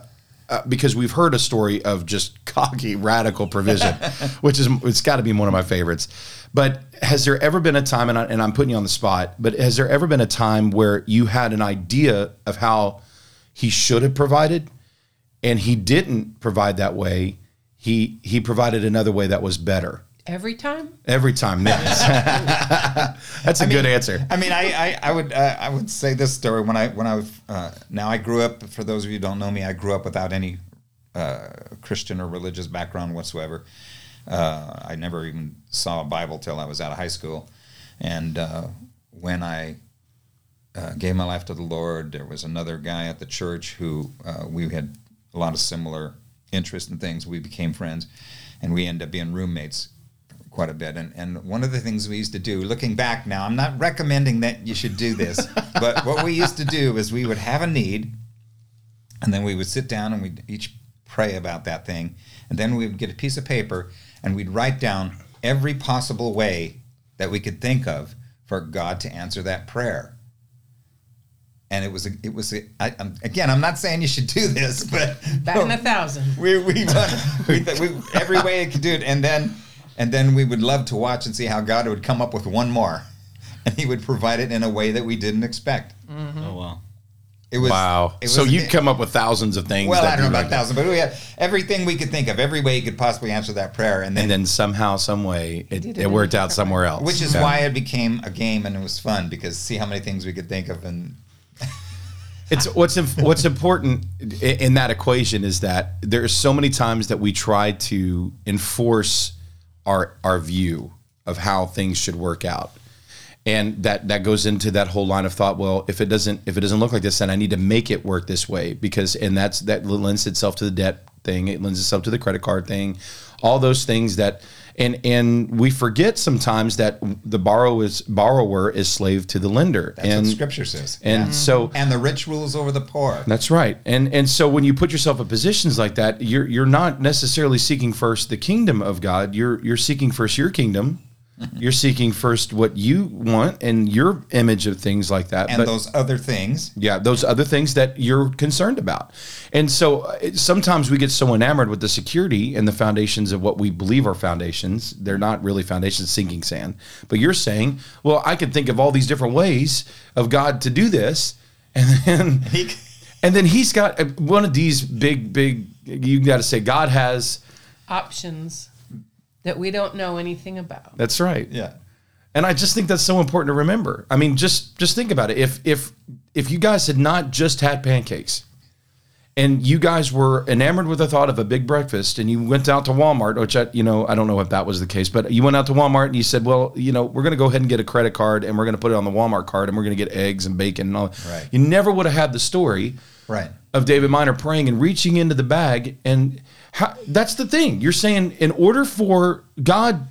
uh, because we've heard a story of just cocky radical provision, which is it's got to be one of my favorites. But has there ever been a time, and, I, and I'm putting you on the spot, but has there ever been a time where you had an idea of how he should have provided, and he didn't provide that way? He he provided another way that was better. Every time? Every time, yes. That's a good answer. I mean, I I, I would uh, I would say this story when I when I was uh, now I grew up. For those of you who don't know me, I grew up without any uh, Christian or religious background whatsoever. Uh, I never even saw a Bible till I was out of high school, and uh, when I uh, gave my life to the Lord, there was another guy at the church who uh, we had a lot of similar interests and things. We became friends, and we ended up being roommates quite a bit. And, and one of the things we used to do, looking back now, I'm not recommending that you should do this, but what we used to do is we would have a need, and then we would sit down and we'd each pray about that thing, and then we would get a piece of paper and we'd write down every possible way that we could think of for God to answer that prayer. And it was a, it was a, I, I'm, again. I'm not saying you should do this, but Batting a thousand. we we, we, we every way it could do it, and then and then we would love to watch and see how God would come up with one more, and He would provide it in a way that we didn't expect. Mm-hmm. Oh wow. It was wow. It was So a you bit- come up with thousands of things. well, that I don't know you about like- thousand, but we had everything we could think of, every way you could possibly answer that prayer, and then, And then somehow, some way, it, it it worked out somewhere else. which is Yeah. why it became a game and it was fun because see how many things we could think of and It's what's what's important in that equation is that there are so many times that we try to enforce our our view of how things should work out, and that that goes into that whole line of thought. Well, if it doesn't if it doesn't look like this, then I need to make it work this way because and that's that lends itself to the debt thing. It lends itself to the credit card thing, all those things that. And, and we forget sometimes that the borrow is borrower is slave to the lender, that's and what Scripture says. and so and the rich rules over the poor. that's right. And and so when you put yourself in positions like that, you're you're not necessarily seeking first the kingdom of God. You're you're seeking first your kingdom. You're seeking first what you want and your image of things like that. and But- those other things. yeah, those other things that you're concerned about. And so uh, sometimes we get so enamored with the security and the foundations of what we believe are foundations. They're not really foundations, sinking sand. But you're saying, well, I could think of all these different ways of God to do this. And then, He- and then he's got uh, one of these big, big, you got to say, God has, Options that we don't know anything about. that's right. Yeah. And I just think that's so important to remember. I mean, just just think about it. If if if you guys had not just had pancakes, and you guys were enamored with the thought of a big breakfast, and you went out to Walmart, which I, you know I don't know if that was the case, but you went out to Walmart and you said, well, you know, we're going to go ahead and get a credit card, and we're going to put it on the Walmart card, and we're going to get eggs and bacon and all. Right. You never would have had the story Right. of David Miner praying and reaching into the bag. And how, that's the thing. You're saying in order for God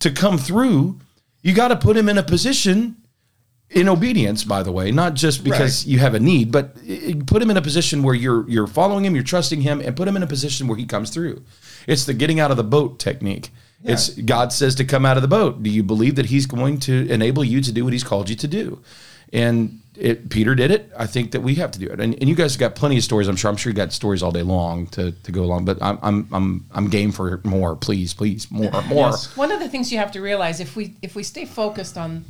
to come through, you got to put him in a position in obedience, by the way, not just because Right. you have a need, but put him in a position where you're you're following him, you're trusting him, and put him in a position where he comes through. It's the getting out of the boat technique. It's God says to come out of the boat. Do you believe that He's going to enable you to do what He's called you to do? And it, Peter did it. I think that we have to do it. And, and you guys have got plenty of stories. I'm sure. I'm sure you got stories all day long to, to go along. But I'm I'm I'm I'm game for more. Please, please, more, more. Yes. One of the things you have to realize if we if we stay focused on,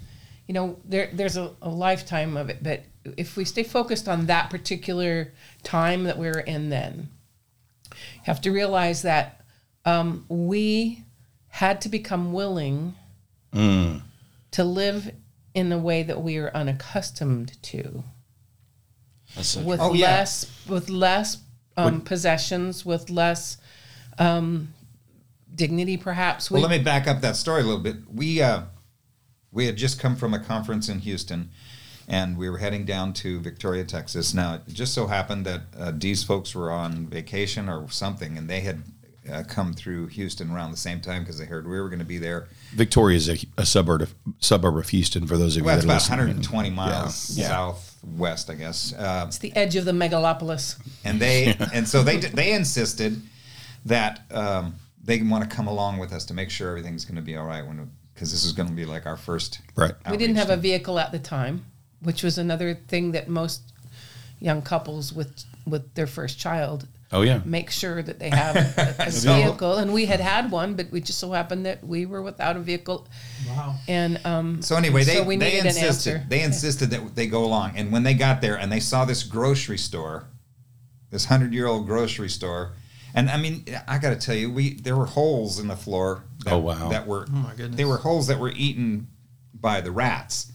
you know, there there's a, a lifetime of it, but if we stay focused on that particular time that we're in, then you have to realize that um, we had to become willing to live in a way that we are unaccustomed to so with Oh, yeah. less with less um, possessions, with less um, dignity, perhaps. Well, We- let me back up that story a little bit. We uh, we had just come from a conference in Houston, and we were heading down to Victoria, Texas. Now, it just so happened that uh, Dee's folks were on vacation or something, and they had uh, come through Houston around the same time because they heard we were going to be there. Victoria is a, a suburb of, suburb of Houston. For those of Well, you it's that are about listening. 120 miles Yeah. southwest, I guess. Uh, it's the edge of the megalopolis. and they and so they they insisted that um, they want to come along with us to make sure everything's going to be all right when because this is going to be like our first Right. We didn't outreach have a vehicle at the time, which was another thing that most young couples with with their first child Oh yeah. make sure that they have a, a vehicle. And we had had one, but we just so happened that we were without a vehicle. Wow. And um, So anyway, they So we they needed an insisted they insisted that they go along, and when they got there and they saw this grocery store, this hundred year old grocery store, and I mean, I got to tell you, we there were holes in the floor. That, Oh, wow. That were oh my goodness. They were holes that were eaten by the rats.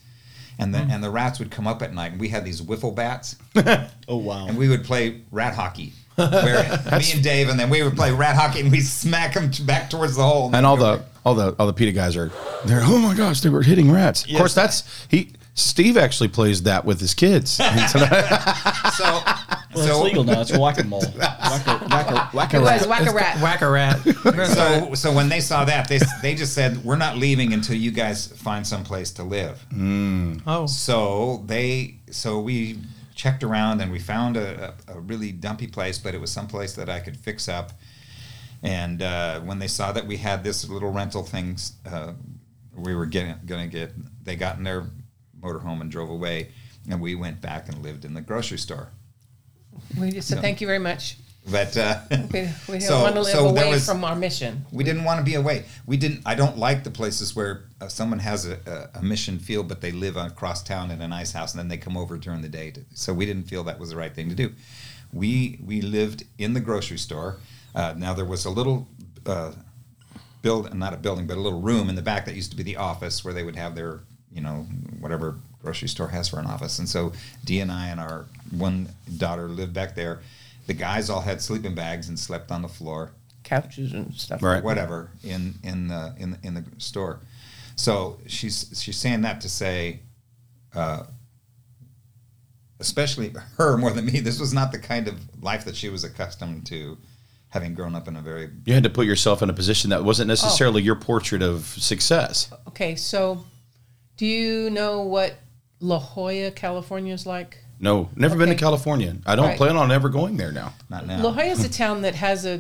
And the, Hmm. and the rats would come up at night, and we had these wiffle bats, Oh wow. and we would play rat hockey. Where me and Dave, and then we would play rat hockey, and we smack them back towards the hole. And all the all the all the PETA guys are there. Oh my gosh, they were hitting rats. Of course, that's he. Steve actually plays that with his kids. so, well, it's legal now. It's whack a mole. Whack a whack a whack a rat. whack a rat. Whack a rat. so so when they saw that, they they just said, "We're not leaving until you guys find some place to live." Mm. oh, So they so we checked around and we found a, a, a really dumpy place, but it was some place that I could fix up. And uh, when they saw that we had this little rental things, uh, we were getting gonna get. They got in their motorhome and drove away, and we went back and lived in the grocery store. We just said thank you very much. But uh, We, we don't So- want to live so away was- from our mission. we didn't want to be away. We didn't. I don't like the places where uh, someone has a, a, a mission field, but they live across town in a nice house, and then they come over during the day. To, so we didn't feel that was the right thing to do. We we lived in the grocery store. Uh, now there was a little uh, build, not a building, but a little room in the back that used to be the office where they would have their you know whatever grocery store has for an office. And so Dee and I and our one daughter lived back there. The guys all had sleeping bags and slept on the floor Couches and stuff. Right. whatever in in the in the, in the store. So she's she's saying that to say, uh, especially her more than me. This was not the kind of life that she was accustomed to, having grown up in a very you had to put yourself in a position that wasn't necessarily your portrait of success. Okay, so do you know what La Jolla, California is like? No, never been to California. I don't Right. plan on ever going there now. not now. La Jolla is a town that has a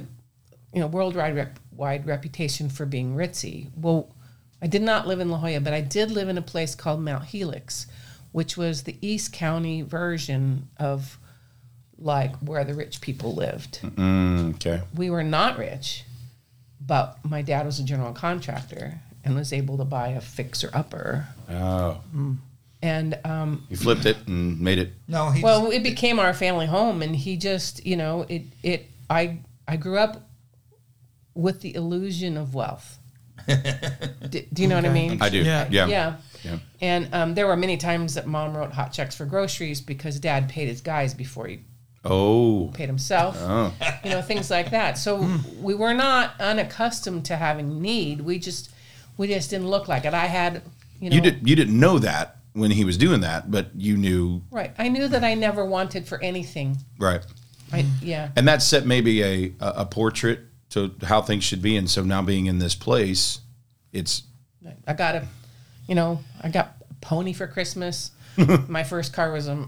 you know worldwide rep- wide reputation for being ritzy. Well, I did not live in La Jolla, but I did live in a place called Mount Helix, which was the East County version of like where the rich people lived. Mm, okay. We were not rich, but my dad was a general contractor and was able to buy a fixer upper. Oh, And um, you flipped it and made it. no, he well, it became our family home, and he just, you know, it, it. I, I grew up with the illusion of wealth. do, do you know what I mean? I do. Yeah. Yeah. Yeah. Yeah. And um, there were many times that mom wrote hot checks for groceries because dad paid his guys before he Oh. paid himself. Oh. You know, things like that. So we were not unaccustomed to having need. We just, we just didn't look like it. I had, you know, You did. You didn't know that when he was doing that, but you knew. right. I knew that I never wanted for anything. Right. I, yeah. And that set maybe a a a portrait to how things should be. And so now being in this place, it's I got a, you know, I got a pony for Christmas. My first car was a,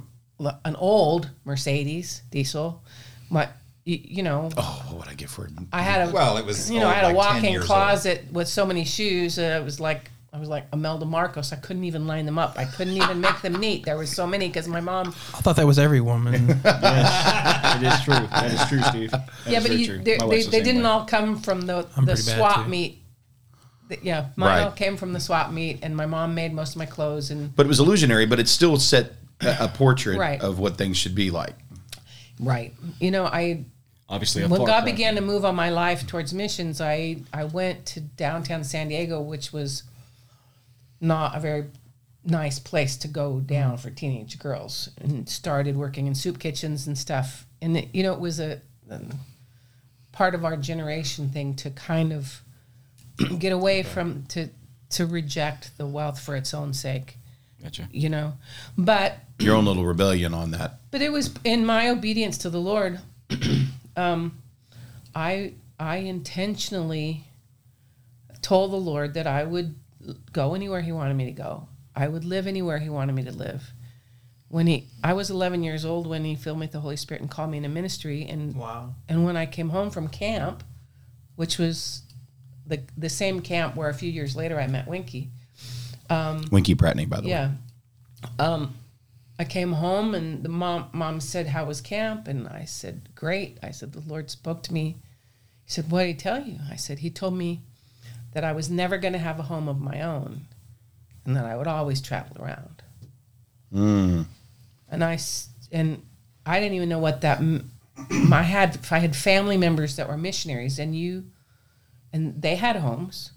an old Mercedes diesel. My, you, you know, oh, what would I get for it? I had a, well, it was you know, I had a like 10 walk-in years old. closet with so many shoes that it was like I was like Imelda Marcos. I couldn't even line them up. I couldn't even make them neat. There was so many because my mom. I thought that was every woman. yes, It is true. That is true, Steve. That yeah, but you, they, they, the they didn't way. all come from the I'm the swap meet. The- yeah, mine all Right. came from the swap meet, and my mom made most of my clothes and. But it was illusionary. But it still set a, a portrait Right. of what things should be like. Right. You know, I Obviously, when God began to move on my life towards missions, I I went to downtown San Diego, which was not a very nice place to go down for teenage girls, and started working in soup kitchens and stuff. And it, you know, it was a, um, part of our generation thing to kind of get away from to to reject the wealth for its own sake. Gotcha. You know, but Your own little rebellion on that. but it was in my obedience to the Lord. um, I I intentionally told the Lord that I would go anywhere He wanted me to go. I would live anywhere He wanted me to live. When he, I was 11 years old when He filled me with the Holy Spirit and called me into ministry. And wow. and when I came home from camp, which was the the same camp where a few years later I met Winkie. Winkie Pratney, by the way. Yeah. Um, I came home and the mom mom said, "How was camp?" And I said, "Great." I said, "The Lord spoke to me." He said, "What did he tell you?" I said, "He told me that I was never going to have a home of my own, and that I would always travel around." Mm. And I s- and I didn't even know what that. m- I had I had family members that were missionaries, and you, and they had homes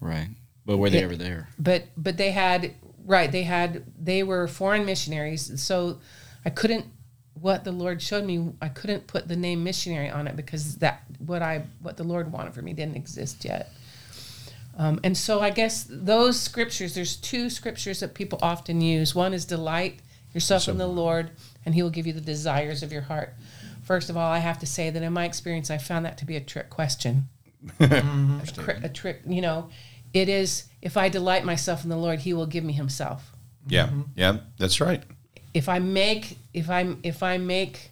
Right. But were they Yeah. ever there? but but they had right they had they were foreign missionaries so i couldn't what the lord showed me i couldn't put the name missionary on it because that what i what the lord wanted for me didn't exist yet um, and so i guess those scriptures there's two scriptures that people often use one is delight yourself in the lord and he will give you the desires of your heart first of all i have to say that in my experience i found that to be a trick question a, tri- a trick you know it is if i delight myself in the lord he will give me himself Yeah. Yeah. That's right. if i make if i if i make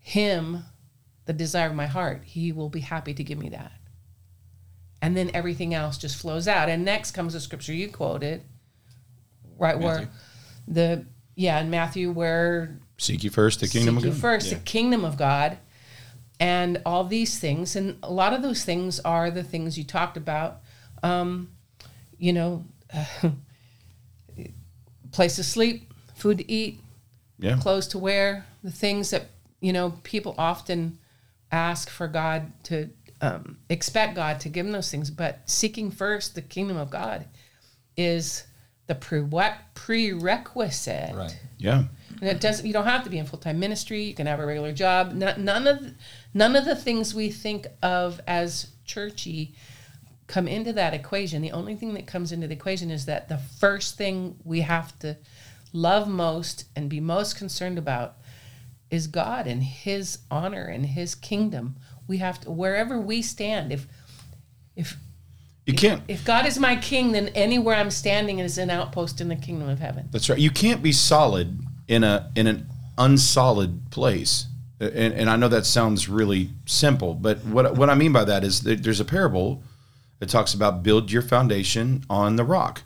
him the desire of my heart he will be happy to give me that and then everything else just flows out and next comes the scripture you quoted right Matthew. where the yeah in matthew where Seek you first the kingdom Seek of ye God. first Yeah. the kingdom of God, and all these things, and a lot of those things are the things you talked about. Um, you know, place to sleep, food to eat, Yeah. clothes to wear, the things that you know people often ask for God to um, expect God to give them those things, but seeking first the kingdom of God is the pre- prerequisite. Right. Yeah. And it doesn't. You don't have to be in full time ministry. You can have a regular job. None, none of none of the things we think of as churchy come into that equation. The only thing that comes into the equation is that the first thing we have to love most and be most concerned about is God and His honor and His kingdom. We have to wherever we stand. If if You can't. if God is my king, then anywhere I'm standing is an outpost in the kingdom of heaven. That's right. You can't be solid in a in an unsolid place. And, and I know that sounds really simple, but what what I mean by that is that there's a parable that talks about build your foundation on the rock,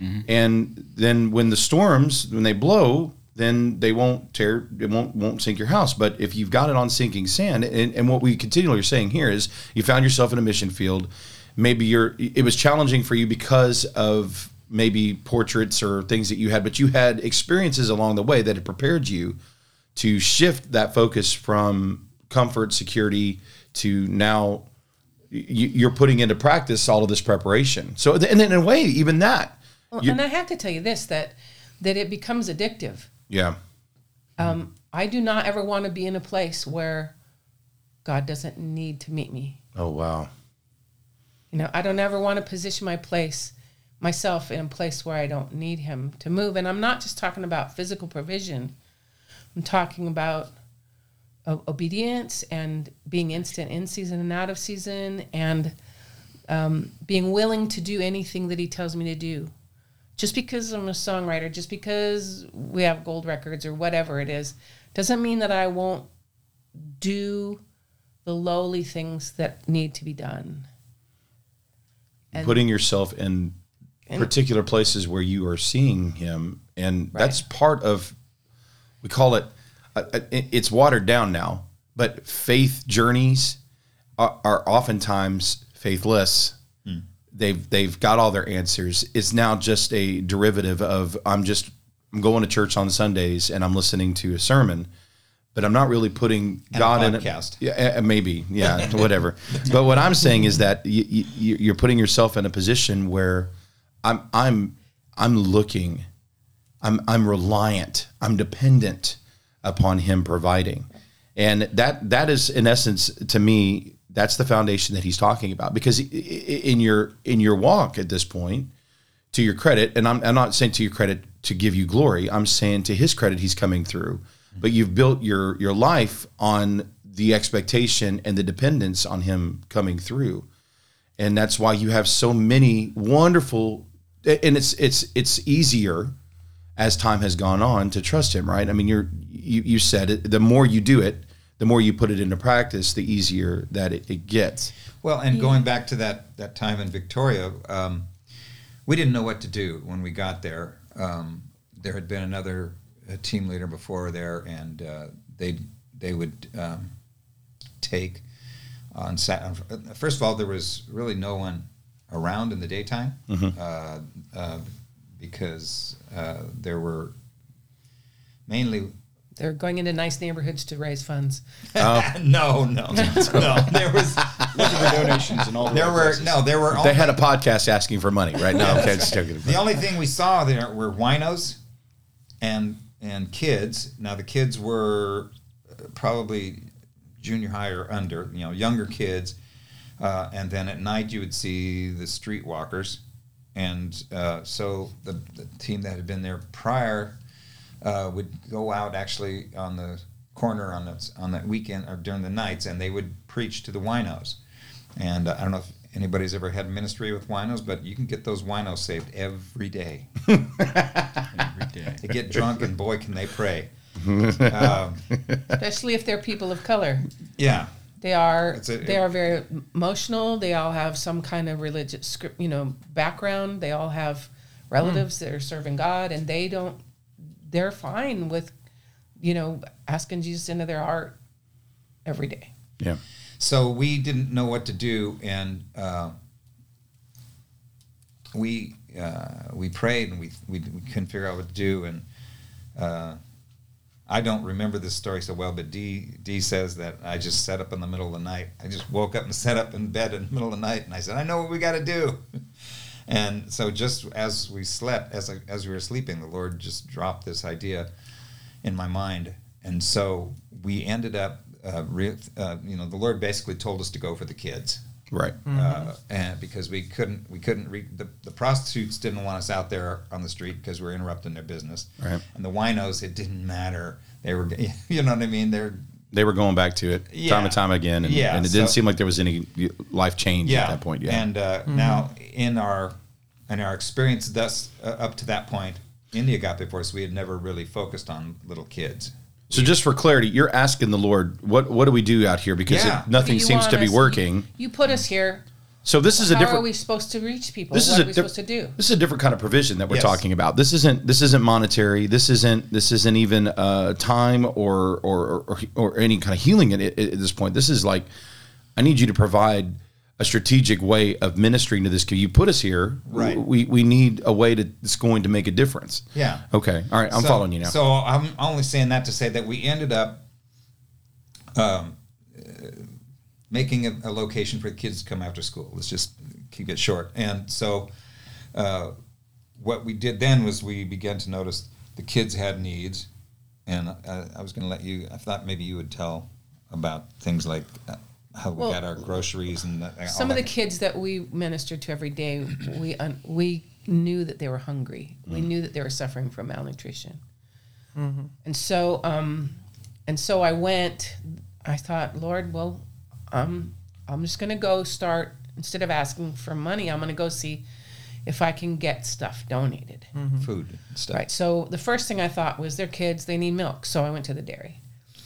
mm-hmm. and then when the storms when they blow, then they won't tear it won't won't sink your house. But if you've got it on sinking sand, and, and what we continually are saying here is you found yourself in a mission field, maybe you're it was challenging for you because of maybe portraits or things that you had, but you had experiences along the way that had prepared you to shift that focus from comfort, security to now you, you're putting into practice all of this preparation. So, and then in a way, even that, Well, and I have to tell you this that that it becomes addictive. Yeah, Um, I do not ever want to be in a place where God doesn't need to meet me. oh wow, You know, I don't ever want to position my place, myself in a place where I don't need Him to move. And I'm not just talking about physical provision. I'm talking about obedience and being instant in season and out of season, and um, being willing to do anything that He tells me to do. Just because I'm a songwriter, just because we have gold records or whatever it is, doesn't mean that I won't do the lowly things that need to be done. And- putting yourself in particular places where you are seeing him, and that's part of. We call it. Uh, uh, it- it's watered down now, but faith journeys are, are oftentimes faithless. They've they've got all their answers. It's now just a derivative of I'm just I'm going to church on Sundays and I'm listening to a sermon, but I'm not really putting And God in it. Yeah, uh, maybe. Yeah, whatever. But what I'm saying is that you, you, you're putting yourself in a position where I'm I'm I'm looking, I'm I'm reliant, I'm dependent upon Him providing, and that that is in essence to me that's the foundation that He's talking about because in your in your walk at this point to your credit, and I'm, I'm not saying to your credit to give you glory. I'm saying to his credit, he's coming through. But you've built your your life on the expectation and the dependence on him coming through, and that's why you have so many wonderful. And it's it's it's easier as time has gone on to trust him, right? I mean, you're you you said it. The more you do it, the more you put it into practice, the easier that it, it gets. Well, and going back to that that time in Victoria, um, we didn't know what to do when we got there. Um, there had been another uh, team leader before there, and uh, they they would um, take on Sat. on- First of all, there was really no one around in the daytime uh, uh, because uh, there were mainly They're going into nice neighborhoods to raise funds. no, no, no. There was Looking for donations and all the there right were places. no there were They only, had a podcast asking for money, right? No, okay, just joking. the only thing we saw there were winos and and kids. Now the kids were uh, probably junior high or under, you know, younger kids. Uh, and then at night you would see the streetwalkers, and uh, so the, the team that had been there prior uh, would go out actually on the corner on that on that weekend or during the nights, and they would preach to the winos. And uh, I don't know if anybody's ever had ministry with winos, but you can get those winos saved every day. Every day. They get drunk, and boy, can they pray. um, especially if they're people of color. yeah, They are a- they are very emotional. They all have some kind of religious script, you know, background. They all have relatives that are serving God, and they don't. They're fine with, you know, asking Jesus into their heart every day. Yeah. So we didn't know what to do, and uh, we uh, we prayed, and we, we we couldn't figure out what to do. And uh, I don't remember this story so well, but Dee Dee says that I just sat up in the middle of the night. I just woke up and sat up in bed in the middle of the night, and I said, "I know what we got to do." And so, just as we slept, as I, as we were sleeping, the Lord just dropped this idea in my mind, and so we ended up. Uh, re- uh, you know, the Lord basically told us to go for the kids, Right. uh, and because we couldn't, we couldn't. Re- the, the prostitutes didn't want us out there on the street because we were interrupting their business, Right. and the winos, it didn't matter. They were, you know what I mean? They're They were going back to it time and time again, and, Yeah, and it didn't so- seem like there was any life change at that point. Yeah. And uh, now in our in our experience thus uh, up to that point in the Agape Force, we had never really focused on little kids. so, just for clarity, you're asking the Lord, what what do we do out here? Because Yeah. it, nothing seems want to be us- working. You put us here. So this is a How different. are we supposed to reach people? this what is are we diff- supposed to do? This is a different kind of provision that we're Yes. talking about. This isn't this isn't monetary. This isn't this isn't even uh, time or, or or or any kind of healing at, at this point. This is like I need you to provide a strategic way of ministering to this. You put us here. Right. We we need a way to that's going to make a difference. Yeah. Okay. All right. I'm So- following you now. So I'm only saying that to say that we ended up um, uh, making a, a location for the kids to come after school. Let's just keep it short. And so uh, what we did then was we began to notice the kids had needs. And uh, I was going to let you, I thought maybe you would tell about things like uh, how we Well, got our groceries and that- all Some of the kids that we ministered to every day, we un- we knew that they were hungry. We knew that they were suffering from malnutrition, and so um, and so I went. I thought, Lord, well, um, I'm just gonna go start instead of asking for money. I'm gonna go see if I can get stuff donated. food and stuff. Right. So the first thing I thought was their kids, they need milk. So I went to the dairy.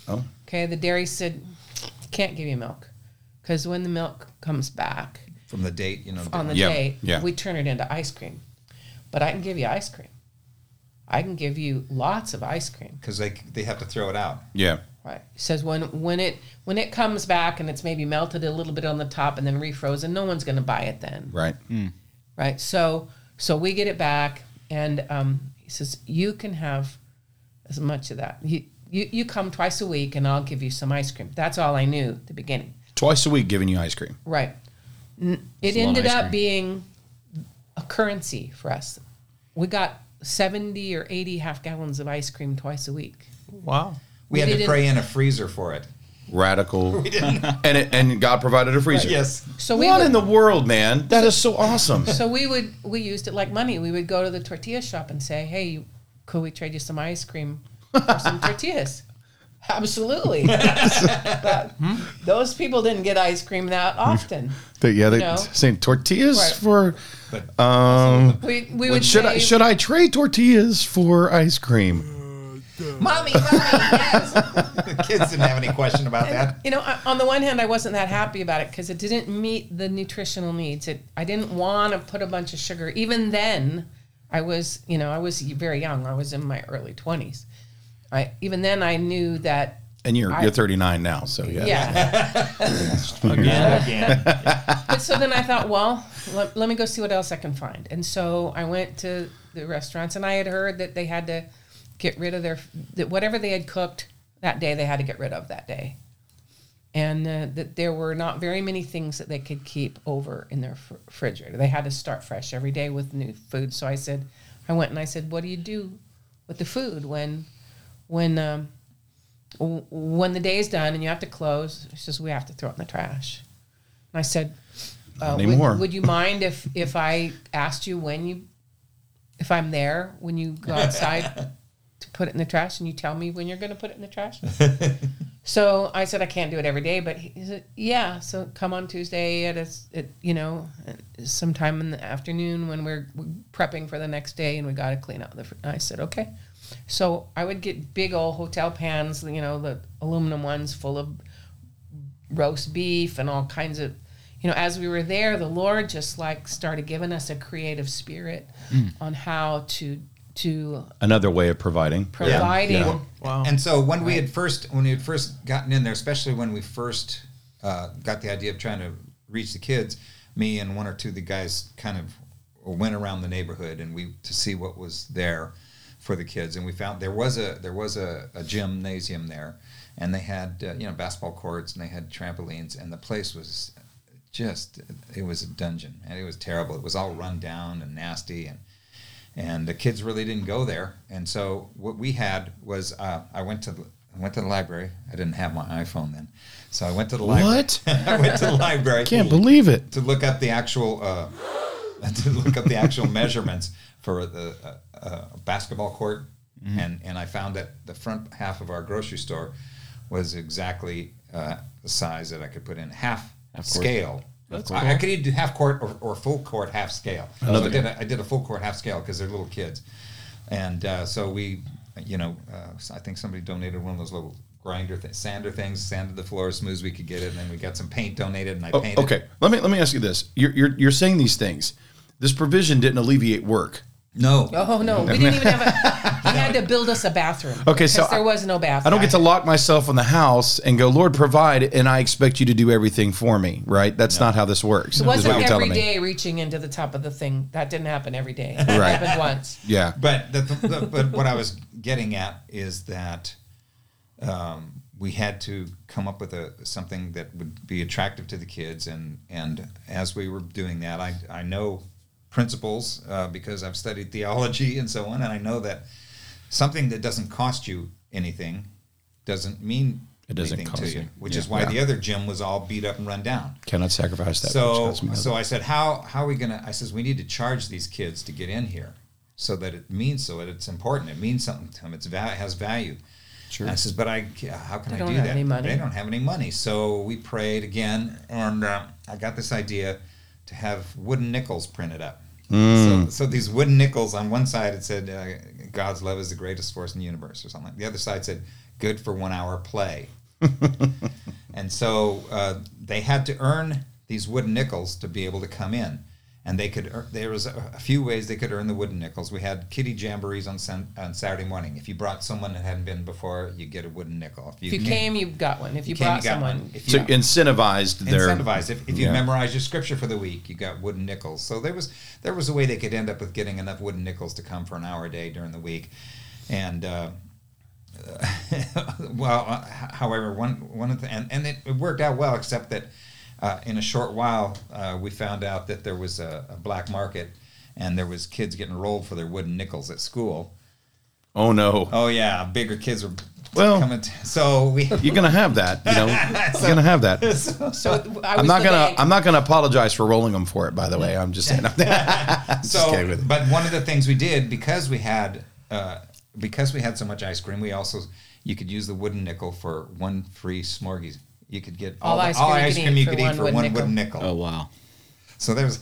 Oh. Okay. The dairy said, can't give you milk because when the milk comes back From the date, you know. on the Yeah, day, yeah. we turn it into ice cream. But I can give you ice cream. I can give you lots of ice cream. because they, they have to throw it out. yeah. Right. He says when when it when it comes back and it's maybe melted a little bit on the top and then refrozen, no one's going to buy it then. Right. right? So so we get it back, and um, he says you can have as much of that. You, you you come twice a week, and I'll give you some ice cream. That's all I knew at the beginning, Twice a week, giving you ice cream. right? N- It It's a lot of ended up cream. being a currency for us. We got seventy or eighty half gallons of ice cream twice a week. Wow. We, We had to pray in a freezer for it. Radical. We and it, and God provided a freezer. Yes. So we What would, in the world, man? That is so awesome. so we would we used it like money. We would go to the tortilla shop and say, "Hey, could we trade you some ice cream for some tortillas?" Absolutely. But those people didn't get ice cream that often. But yeah, they know? saying tortillas Right. for. But Um, We we would should say, I should I trade tortillas for ice cream? "Mommy, mommy, yes." the kids didn't have any question about that. You know, on the one hand, I wasn't that happy about it because it didn't meet the nutritional needs. It I didn't want to put a bunch of sugar. Even then, I was, you know, I was very young. I was in my early twenties. I even then I knew that. And you're I- you're 39 now, so yeah. Yeah. Again, again. but so then I thought, well, let, let me go see what else I can find. And so I went to the restaurants, and I had heard that they had to get rid of their that whatever they had cooked that day, they had to get rid of that day, and uh, that there were not very many things that they could keep over in their fr- refrigerator. They had to start fresh every day with new food. So I said, I went and I said, what do you do with the food when when um, w- when the day's done and you have to close? She says we have to throw it in the trash. And I said, uh, would, would you mind if if I asked you when you if I'm there when you go outside to put it in the trash and you tell me when you're going to put it in the trash? so I said I can't do it every day, but he said yeah. So come on Tuesday at a at you know sometime in the afternoon when we're prepping for the next day and we got to clean out the. fr- I said okay. So I would get big old hotel pans, you know, the aluminum ones full of roast beef and all kinds of you know as we were there the lord just like started giving us a creative spirit on how to to Another way of providing. providing Yeah. Wow. And so when we had first when we had first gotten in there, especially when we first uh, got the idea of trying to reach the kids, me and one or two of the guys kind of went around the neighborhood and we to see what was there for the kids, and we found there was a there was a, a gymnasium there, and they had uh, you know basketball courts and they had trampolines, and the place was just it was a dungeon and it was terrible. It was all run down and nasty and and the kids really didn't go there. And so what we had was uh, I went to the, I went to the library. I didn't have my iPhone then, so I went to the library. What? I went to the library. Can't believe it. to look up the actual uh, to look up the actual measurements for the uh, uh, basketball court, Mm-hmm. and and I found that the front half of our grocery store was exactly uh, the size that I could put in half, court. scale. That's I, I could either do half court or, or full court half scale. So I did a, I did a full court half scale because they're little kids, and uh, so we, you know, uh, I think somebody donated one of those little grinder th- sander things, sanded the floor as smooth as we could get it, and then we got some paint donated, and I Oh, painted. okay. Let me let me ask you this. You're, you're you're saying these things. This provision didn't alleviate work. No. oh no we didn't even have a he had to build us a bathroom Okay, so because there I- was no bathroom I don't get to lock myself in the house and go, Lord, provide, and I expect you to do everything for me. Right? That's not how this works. it is what wasn't you're every telling me. day reaching into the top of the thing that didn't happen every day it Right. happened once Yeah. But the, the, but what I was getting at is that um, we had to come up with a something that would be attractive to the kids, and and as we were doing that, I I know principles uh, because I've studied theology and so on, and I know that something that doesn't cost you anything doesn't mean It doesn't anything cost to you, you. which Yeah. is why Yeah. the other gym was all beat up and run down. Cannot sacrifice that. So, so. I said, how how are we gonna? I says we need to charge these kids to get in here, so that it means so that it's important. It means something to them. It's va- has value. Sure. And I says, but I how can They I don't do have that? any money. They don't have any money. So we prayed again, and uh, I got this idea to have wooden nickels printed up. Mm. So, so these wooden nickels on one side it said uh, God's love is the greatest force in the universe or something. The other side said good for one hour play. and so uh, they had to earn these wooden nickels to be able to come in. And they could. There was a, a few ways they could earn the wooden nickels. We had kitty jamborees on Sun, on Saturday morning. If you brought someone that hadn't been before, you get a wooden nickel. if you came you got one if you, came, brought got someone one. If so you, incentivized their incentivized. If, if you Yeah. memorized your scripture for the week, you got wooden nickels. So there was there was a way they could end up with getting enough wooden nickels to come for an hour a day during the week, and. Uh, well, uh, however, one one of the and, and it, it worked out well, except that uh, in a short while uh, we found out that there was a, a black market, and there was kids getting rolled for their wooden nickels at school. Oh no. Oh yeah, bigger kids were Well- coming. T- so we You're gonna have that, you know. You're gonna have that. so I was I'm not gonna. bank. I'm not gonna apologize for rolling them for it. By the way, I'm just saying. Just so, kidding with you. but one of the things we did because we had uh, because we had so much ice cream, we also you could use the wooden nickel for one free Smorgies. You could get all, All the- ice all cream you ice could cream eat you for could eat one for wooden one nickel. wooden nickel. Oh wow. So there's.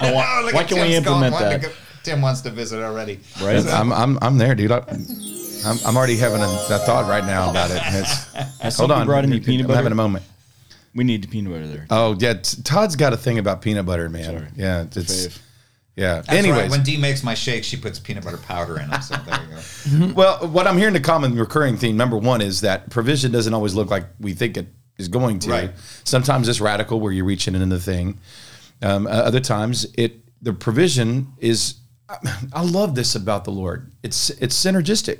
Oh, I want- Oh, look why can we Tim's going. implement Look that? at- Tim wants to visit already. Right? I'm, I'm, I'm there, dude. I, I'm, I'm already having a, a thought right now about it. It's, hold on, brought any peanut I'm butter? having a moment. We need the peanut butter there. Oh yeah, Todd's got a thing about peanut butter, man. Sorry. Yeah, it's Fave. Yeah. That's right. Anyways, when Dee makes my shake, she puts peanut butter powder in them. So there you go. well, what I'm hearing the common recurring theme number one is that provision doesn't always look like we think it is going to. Right. Sometimes it's radical where you're reaching into the thing. Um, uh, other times it the provision is. I love this about the Lord. It's it's synergistic.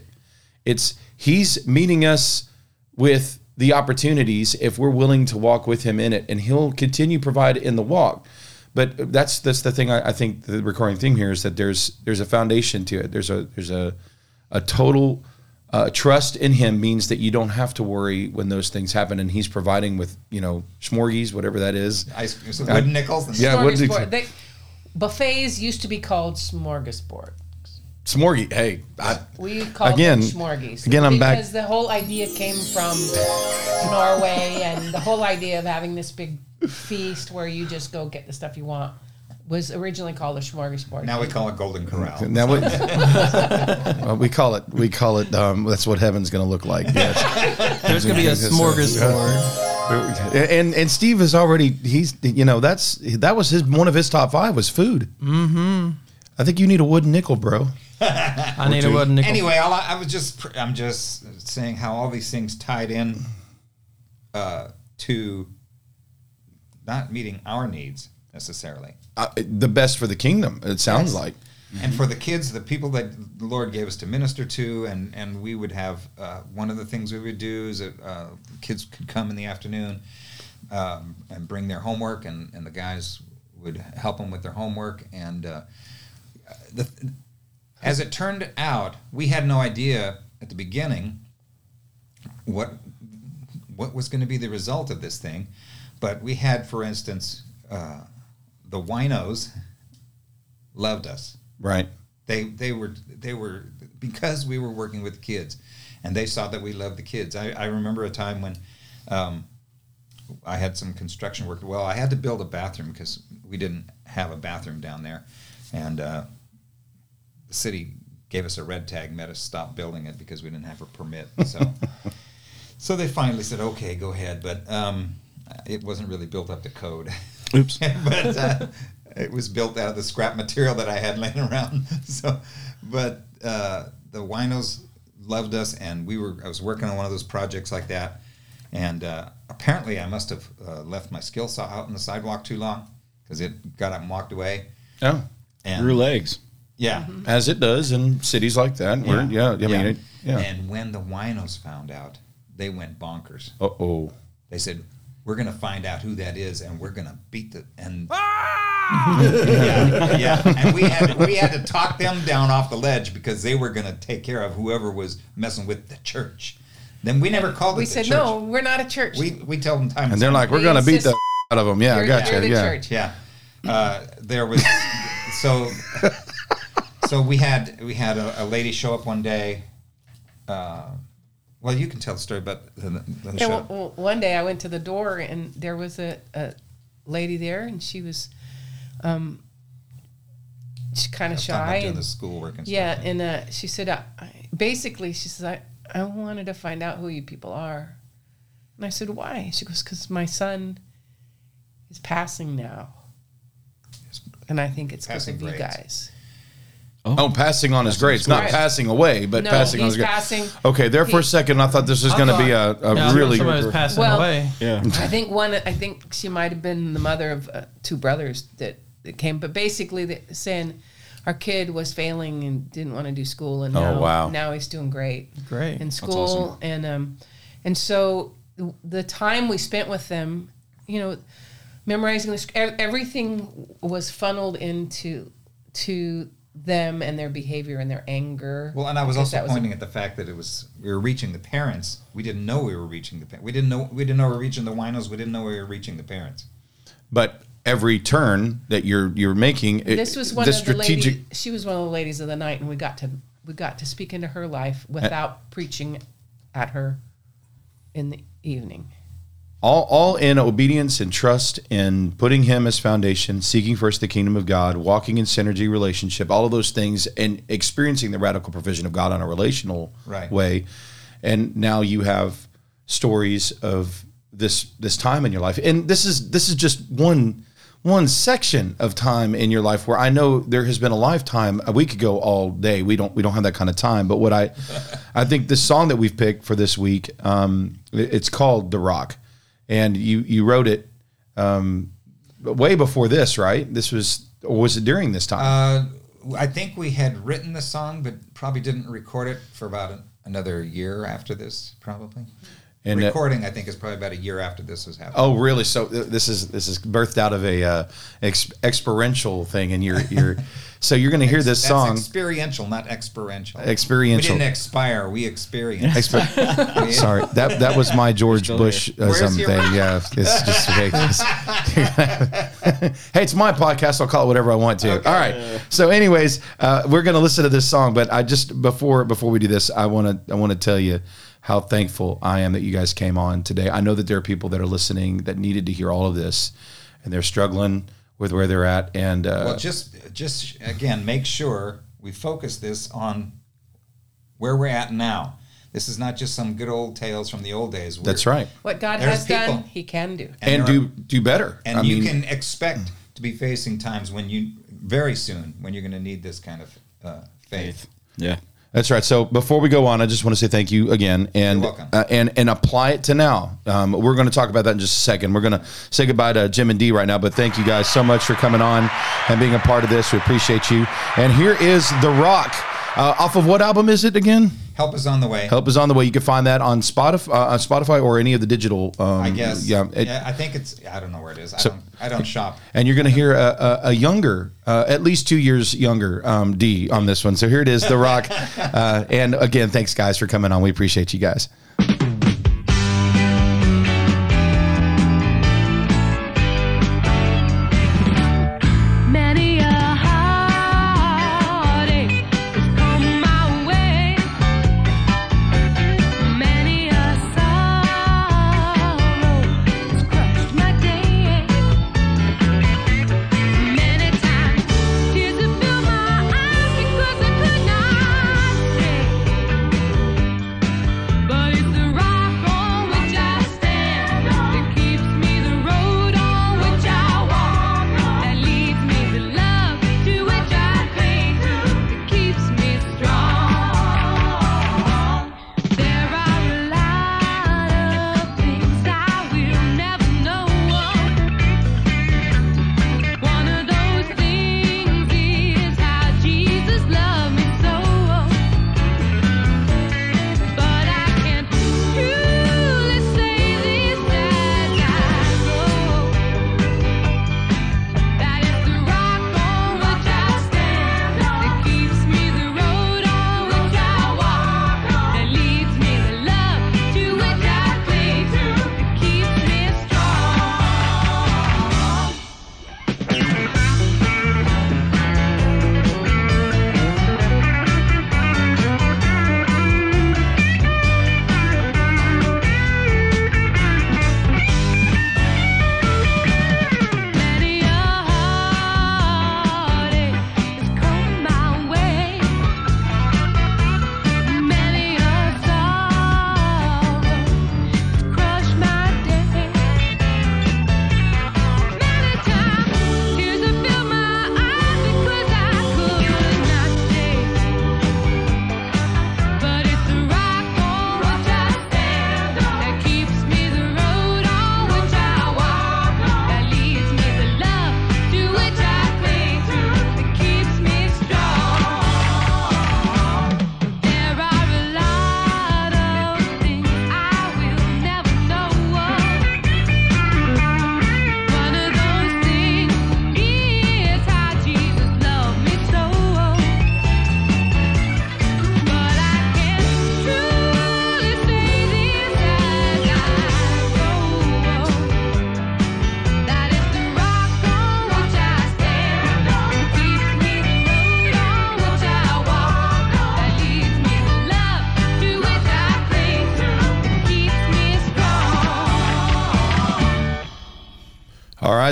It's He's meeting us with the opportunities if we're willing to walk with Him in it, and He'll continue provide in the walk. But that's that's the thing. I, I think the recurring theme here is that there's there's a foundation to it. There's a there's a a total uh, trust in Him means that you don't have to worry when those things happen, and He's providing with you know smorgies, whatever that is. Ice, so wooden nickels. And Yeah, what do you- Smorgasbord. They, buffets used to be called smorgasbord. Smorgie. Hey, I, We called Again- them smorgies. again, I'm back- because the whole idea came from Norway, and the whole idea of having this big feast where you just go get the stuff you want was originally called a smorgasbord. Now we call it Golden Corral. now we, well, we call it we call it. Um, that's what heaven's going to look like. Yes. There's gonna be a smorgasbord. and and Steve is already he's you know that's that was his one of his top five was food. Mm-hmm. I think you need a wooden nickel, bro. I need a wooden nickel. Anyway, all I, I was just I'm just saying how all these things tied in uh, to not meeting our needs necessarily. Uh, the best for the kingdom. It sounds Yes. like. And for the kids, the people that the Lord gave us to minister to, and, and we would have uh, one of the things we would do is that uh, kids could come in the afternoon um, and bring their homework, and, and the guys would help them with their homework. And uh, the, as it turned out, we had no idea at the beginning what what was going to be the result of this thing. But we had, for instance, uh, the winos loved us. Right. they they were they were because we were working with kids and they saw that we loved the kids. I, I remember a time when um, i had some construction work well i had to build a bathroom because we didn't have a bathroom down there. And uh, the city gave us a red tag made us stop building it because we didn't have a permit. So so they finally said okay go ahead. But um, it wasn't really built up to code Oops. but uh, it was built out of the scrap material that I had laying around. So, but uh, the winos loved us, and we were. I was working on one of those projects like that, and uh, apparently I must have uh, left my skill saw out on the sidewalk too long because it got up and walked away. Oh, And Grew legs. yeah, as it does in cities like that. Where, yeah. I mean, it, yeah. And when the winos found out, they went bonkers. Uh oh. They said, "We're going to find out who that is, and we're going to beat the and." ah! yeah, yeah, and we had we had to talk them down off the ledge because they were going to take care of whoever was messing with the church. Then we never called we it the said church. no, we're not a church. We we tell them time. And they're like, we're We going to beat the insist- out of them. Yeah, I got you're you. Yeah. church. yeah. Uh, there was so so we had we had a, a lady show up one day. Uh, well, you can tell the story about the, the Yeah, show. well, one day I went to the door and there was a, a lady there and she was um, kind of shy. doing And, the schoolwork and yeah, stuff. and uh, she said, I, I, basically, she says, I, I wanted to find out who you people are. And I said, why? She goes, because my son is passing now. And I think it's because of you guys. Oh, passing on is great. It's not Right. passing away, but No, passing on he's is great. passing. Okay, there for a He- second, I thought this was I going to be a, a Yeah, I thought really. somebody was passing Well- away. Yeah. I think one. I think she might have been the mother of uh, two brothers that, that came. But basically, the, saying our kid was failing and didn't want to do school, and Oh, now, wow. now he's doing great Great. in school, awesome. and um, and so the- the time we spent with them, you know, memorizing the sc- ev- everything was funneled into to them and their behavior and their anger. Well, and I was also that was a- pointing at the fact that it was we were reaching the parents. We didn't know we were reaching the parents. We didn't know we didn't know we were reaching the winos. We didn't know we were reaching the parents. But every turn that you're you're making, it, this was one the of strategic. the ladies. She was one of the ladies of the night, and we got to we got to speak into her life without preaching at her in the evening. All, all in obedience and trust in putting him as foundation, seeking first the kingdom of God, walking in synergy relationship, all of those things, and experiencing the radical provision of God on a relational Right. way. And now you have stories of this this time in your life, and this is this is just one one section of time in your life where I know there has been a lifetime. We could go all day. We don't we don't have that kind of time. But what I I think the song that we've picked for this week, um, it's called "The Rock," and you you wrote it um, way before this, right? This was or was it during this time? Uh, I think we had written the song, but probably didn't record it for about an, another year after this, probably. And, uh, Recording, I think, is probably about a year after this was happening. Oh, really? So th- this is this is birthed out of a uh, ex- experiential thing, and you're you're so you're going to hear this That's song. experiential, not experiential. Experiential. We didn't expire. We experienced. Exper- Sorry, that that was my George Bush uh, Where's some your thing. Yeah, it's just ridiculous. hey, it's my podcast. I'll call it whatever I want to. All right. So, anyways, uh, we're going to listen to this song, but I just before before we do this, I want to I want to tell you how thankful I am that you guys came on today. I know that there are people that are listening that needed to hear all of this, and they're struggling with where they're at. And uh, Well, just just again, make sure we focus this on where we're at now. This is not just some good old tales from the old days. We're- that's right. What God There's has done. He can do. And, there do are- do better. and I you mean, can expect to be facing times when you very soon when you're going to need this kind of uh, faith. Yeah. That's right. So before we go on, I just want to say thank you again, and uh, and and apply it to now. Um, we're going to talk about that in just a second. We're going to say goodbye to Jim and Dee right now, but thank you guys so much for coming on and being a part of this. We appreciate you. And here is The Rock. Uh, off of what album is it again? Help is on the way. Help is on the way. You can find that on Spotify, uh, on Spotify or any of the digital. Um, I guess. Yeah. it- yeah. I think it's. I don't know where it is. I don't. I don't shop. and you're going to hear a, a, a younger, uh, at least two years younger, um, Dee on this one. So here it is, The Rock. Uh, and again, thanks guys for coming on. We appreciate you guys.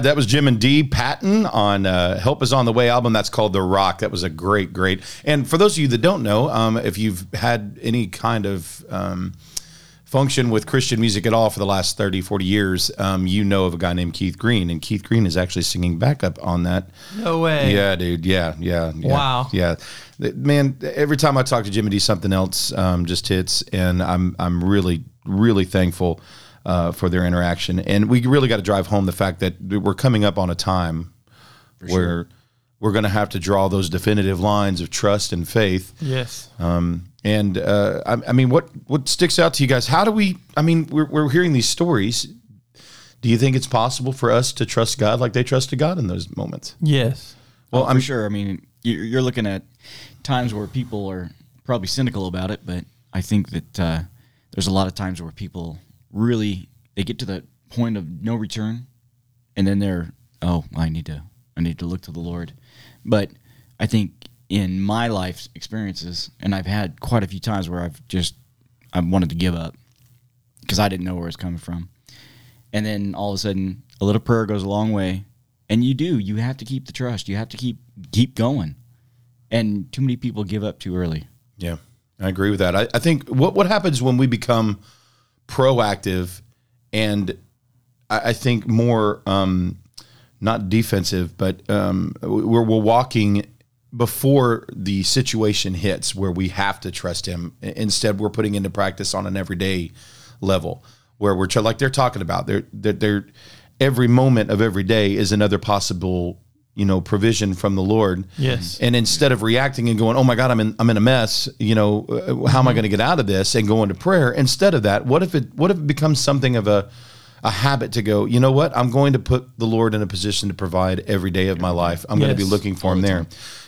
Right, that was Jim and Dee Patton on uh, "Help Is on the Way" album. That's called "The Rock." That was a great, great. And for those of you that don't know, um, if you've had any kind of um, function with Christian music at all for the last 30, 40 years, um, you know of a guy named Keith Green, and Keith Green is actually singing backup on that. No way. Yeah, dude. Yeah, yeah. yeah Wow. Yeah, man. Every time I talk to Jim and Dee, something else um, just hits, and I'm I'm really really thankful uh, for their interaction. And we really got to drive home the fact that we're coming up on a time where we're going to have to draw those definitive lines of trust and faith. Yes. Um, and uh, I, I mean, what what sticks out to you guys? How do we? I mean, we're we're hearing these stories. Do you think it's possible for us to trust God like they trusted God in those moments? Yes. Well, Oh, I'm sure. I mean, you're, you're looking at times where people are probably cynical about it, but I think that uh, there's a lot of times where people really they get to the point of no return, and then they're oh, I need to I need to look to the Lord. But I think in my life's experiences, and I've had quite a few times where I've just I wanted to give up because I didn't know where it's coming from, and then all of a sudden a little prayer goes a long way, and you do you have to keep the trust, you have to keep keep going, and too many people give up too early. Yeah, I agree with that. I, I think what what happens when we become proactive and I, I think more um, not defensive, but um, we're, we're walking before the situation hits where we have to trust him. Instead, we're putting into practice on an everyday level where we're like they're talking about. They're, they're, they're every moment of every day is another possible you know provision from the Lord. Yes. And instead of reacting and going, "Oh my God, I'm in I'm in a mess," you know, uh, how am I going to get out of this? And go into prayer. Instead of that, what if it what if it becomes something of a a habit to go, you know what? I'm going to put the Lord in a position to provide every day of my life. I'm going to be looking for him there.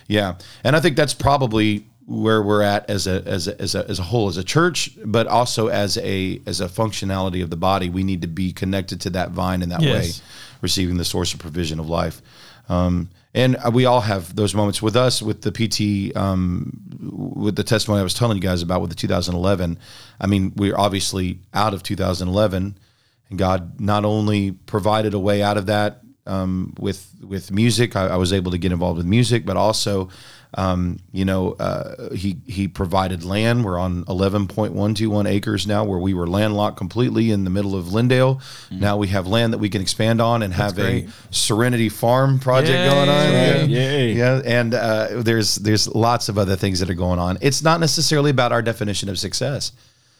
Yeah. And I think that's probably where we're at as a as a, as a as a whole as a church, but also as a as a functionality of the body. We need to be connected to that vine in that Yes. way, receiving the source of provision of life. Um, and we all have those moments with us with the PT, um, with the testimony I was telling you guys about with the 2011. I mean, we're obviously out of 2011, and God not only provided a way out of that um, with with music. I, I was able to get involved with music, but also, um, you know, uh, he he provided land. We're on 11.121 acres now, where we were landlocked completely in the middle of Lindale. Now we have land that we can expand on and have great. a Serenity Farm project Yay. going on. Right. Yeah. Yay. Yeah, and uh, there's there's lots of other things that are going on. It's not necessarily about our definition of success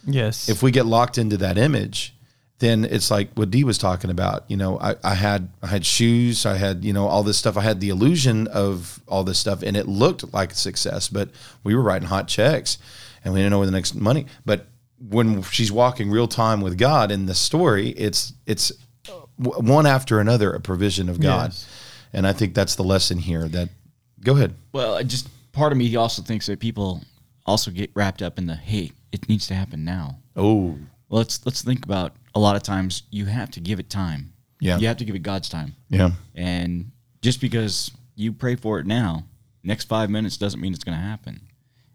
Yes. if we get locked into that image, then it's like what Dee was talking about. You know, I, I had I had shoes, I had you know all this stuff. I had the illusion of all this stuff, and it looked like success. But we were writing hot checks, and we didn't know where the next money. But when she's walking real time with God in the story, it's it's one after another a provision of God, Yes. and I think that's the lesson here. That go ahead. Well, I just part of me also thinks that people also get wrapped up in the hey, it needs to happen now. Oh, Well, let's let's think about a lot of times you have to give it time. Yeah. you have to give it God's time. yeah, And just because you pray for it now, next five minutes doesn't mean it's going to happen.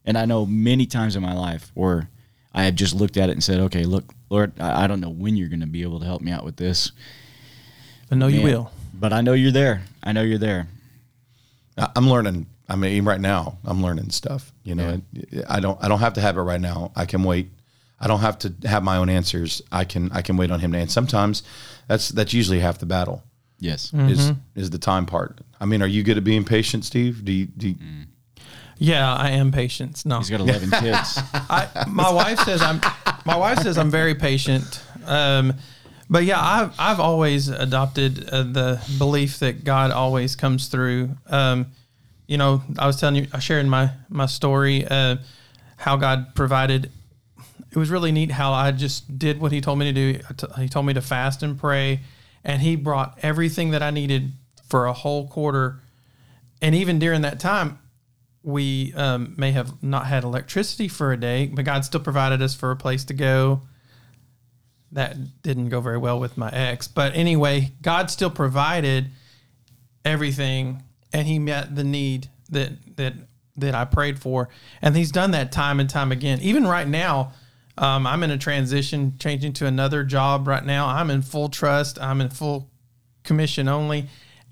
And I know many times in my life where I have just looked at it and said, "Okay, look, Lord, I, I don't know when you're going to be able to help me out with this, but no, you will. but I know you're there. I know you're there." I- I'm learning. I mean, right now, I'm learning stuff. You know, I don't. I don't have to have it right now. I can wait. I don't have to have my own answers. I can. I can wait on him to. And sometimes, that's that's usually half the battle. Yes. Is is the time part. I mean, are you good at being patient, Steve? Do you? Do you, Yeah, I am patient. No, He's got 11 kids. I, my wife says I'm. My wife says I'm very patient. Um, but yeah, I've I've always adopted uh, the belief that God always comes through. Um, you know, I was telling you, I shared my my story uh, how God provided. It was really neat how I just did what He told me to do. He told me to fast and pray, and He brought everything that I needed for a whole quarter. And even during that time, we um, may have not had electricity for a day, but God still provided us for a place to go. That didn't go very well with my ex. But anyway, God still provided everything and he met the need that that that I prayed for. And he's done that time and time again. Even right now, um, I'm in a transition, changing to another job right now. I'm in full trust. I'm in full commission only.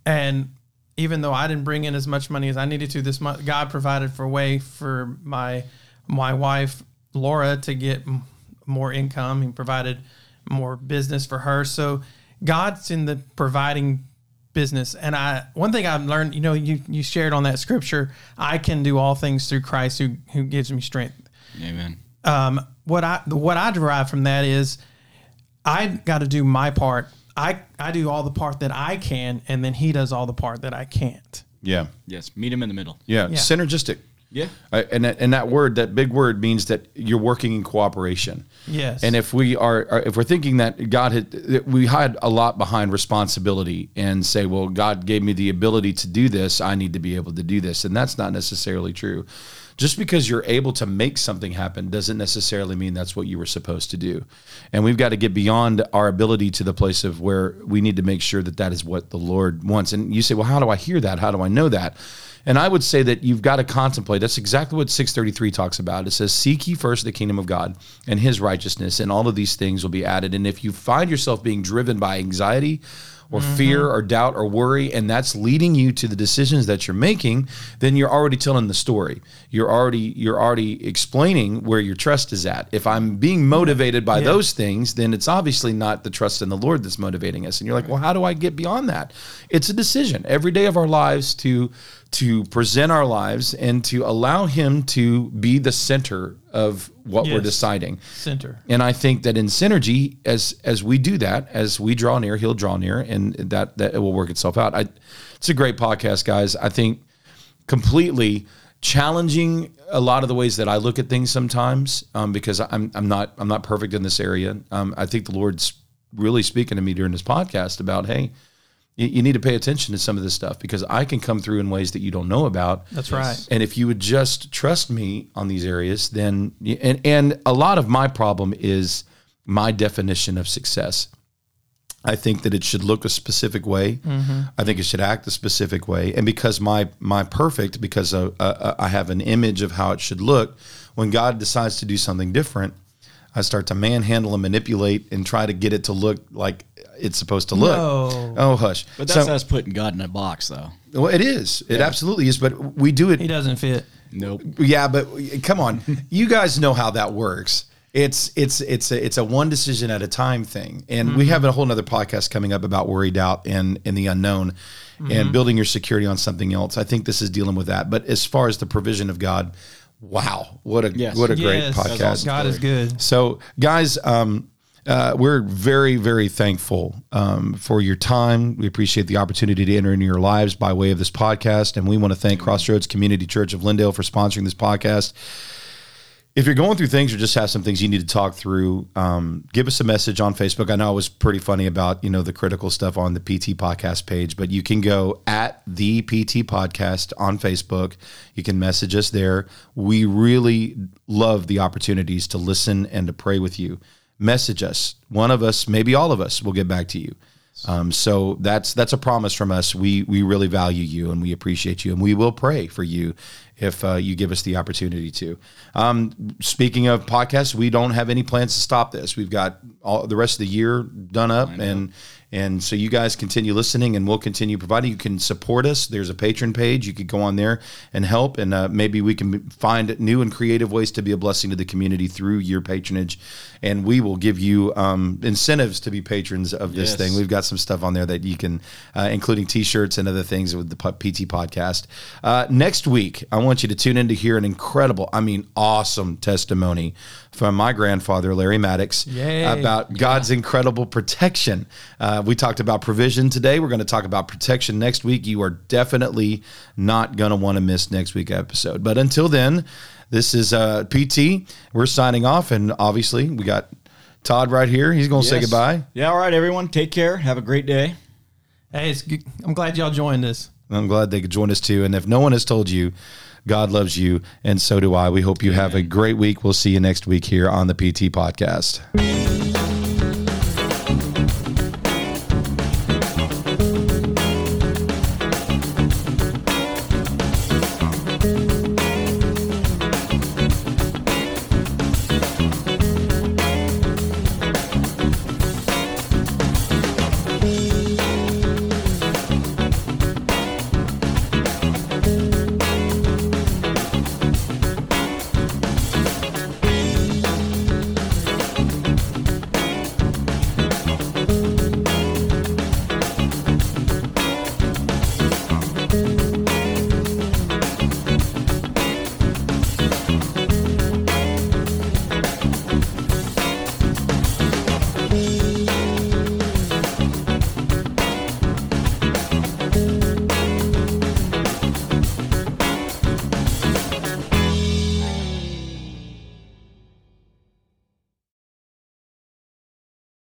And even though I didn't bring in as much money as I needed to this month, God provided for a way for my my wife Laura to get more income. He provided more business for her. So God's in the providing business. And I one thing I've learned, you know, you you shared on that scripture, I can do all things through Christ who who gives me strength. Amen. Um, what I what I derive from that is I got to do my part. I I do all the part that I can, and then he does all the part that I can't. Yeah. Yes. Meet him in the middle. Yeah. Yeah. Synergistic. Yeah. Uh, and that, and that word, that big word, means that you're working in cooperation. Yes. And if we are, if we're thinking that God had, that we hide a lot behind responsibility and say, well, God gave me the ability to do this, I need to be able to do this, and that's not necessarily true. Just because you're able to make something happen doesn't necessarily mean that's what you were supposed to do. And we've got to get beyond our ability to the place of where we need to make sure that that is what the Lord wants. And you say, well, how do I hear that? How do I know that? And I would say that you've got to contemplate. That's exactly what 633 talks about. It says, Seek ye first the kingdom of God and his righteousness, and all of these things will be added. And if you find yourself being driven by anxiety, or mm-hmm. fear or doubt or worry and that's leading you to the decisions that you're making then you're already telling the story you're already you're already explaining where your trust is at if i'm being motivated by Yeah. those things then it's obviously not the trust in the lord that's motivating us and you're like well how do i get beyond that it's a decision every day of our lives to to present our lives and to allow him to be the center of what we're deciding Center. and I think that in synergy, as as we do that, as we draw near, he'll draw near, and that that it will work itself out. I, it's a great podcast, guys. I think completely challenging a lot of the ways that I look at things sometimes, um, because I'm I'm not I'm not perfect in this area. Um, I think the Lord's really speaking to me during this podcast about, hey, you, you need to pay attention to some of this stuff because I can come through in ways that you don't know about. That's right. And if you would just trust me on these areas, then and and a lot of my problem is my definition of success. I think that it should look a specific way. I think it should act a specific way. And because my my perfect, because uh, uh, I have an image of how it should look, when God decides to do something different, I start to manhandle and manipulate and try to get it to look like it's supposed to look. No. Oh, hush. But that's So- us putting God in a box, though. well, it is. It absolutely is. But we do it He doesn't fit. Nope. yeah, but come on, you guys know how that works. It's it's it's a it's a one decision at a time thing, and we mm-hmm. have a whole other podcast coming up about worry, doubt, and and the unknown, and mm-hmm. building your security on something else. I think this is dealing with that. But as far as the provision of God, wow, what a Yes. what a great yes. podcast! God is good. So, guys, um, uh, we're very, very thankful um, for your time. We appreciate the opportunity to enter into your lives by way of this podcast. And we want to thank Crossroads Community Church of Lindale for sponsoring this podcast. If you're going through things or just have some things you need to talk through, um, give us a message on Facebook. I know I was pretty funny about you know the critical stuff on the PT podcast page, but you can go at the PT podcast on Facebook. You can message us there. We really love the opportunities to listen and to pray with you. Message us. One of us, maybe all of us, will get back to you. Um, so that's that's a promise from us. We we really value you and we appreciate you, and we will pray for you if uh, you give us the opportunity to. Um, speaking of podcasts, we don't have any plans to stop this. We've got all the rest of the year done up, and and so you guys continue listening, and we'll continue providing. You can support us. There's a Patreon page. You could go on there and help, and uh, maybe we can find new and creative ways to be a blessing to the community through your patronage, and we will give you um, incentives to be patrons of this Yes. thing. We've got some stuff on there that you can, uh, including T-shirts and other things with the PT podcast. Uh, next week, I want you to tune in to hear an incredible, I mean, awesome testimony from my grandfather Larry Maddox Yay. about God's incredible protection. We talked about provision today. We're going to talk about protection next week. You are definitely not going to want to miss next week episode. But until then, this is uh, PT. We're signing off, and obviously we got. Todd right here. He's going to say goodbye. Yeah. All right, everyone. Take care. Have a great day. Hey, it's good. I'm glad y'all joined us. I'm glad they could join us too. And if no one has told you, God loves you, and so do I. We hope you have a great week. We'll see you next week here on the PT Podcast.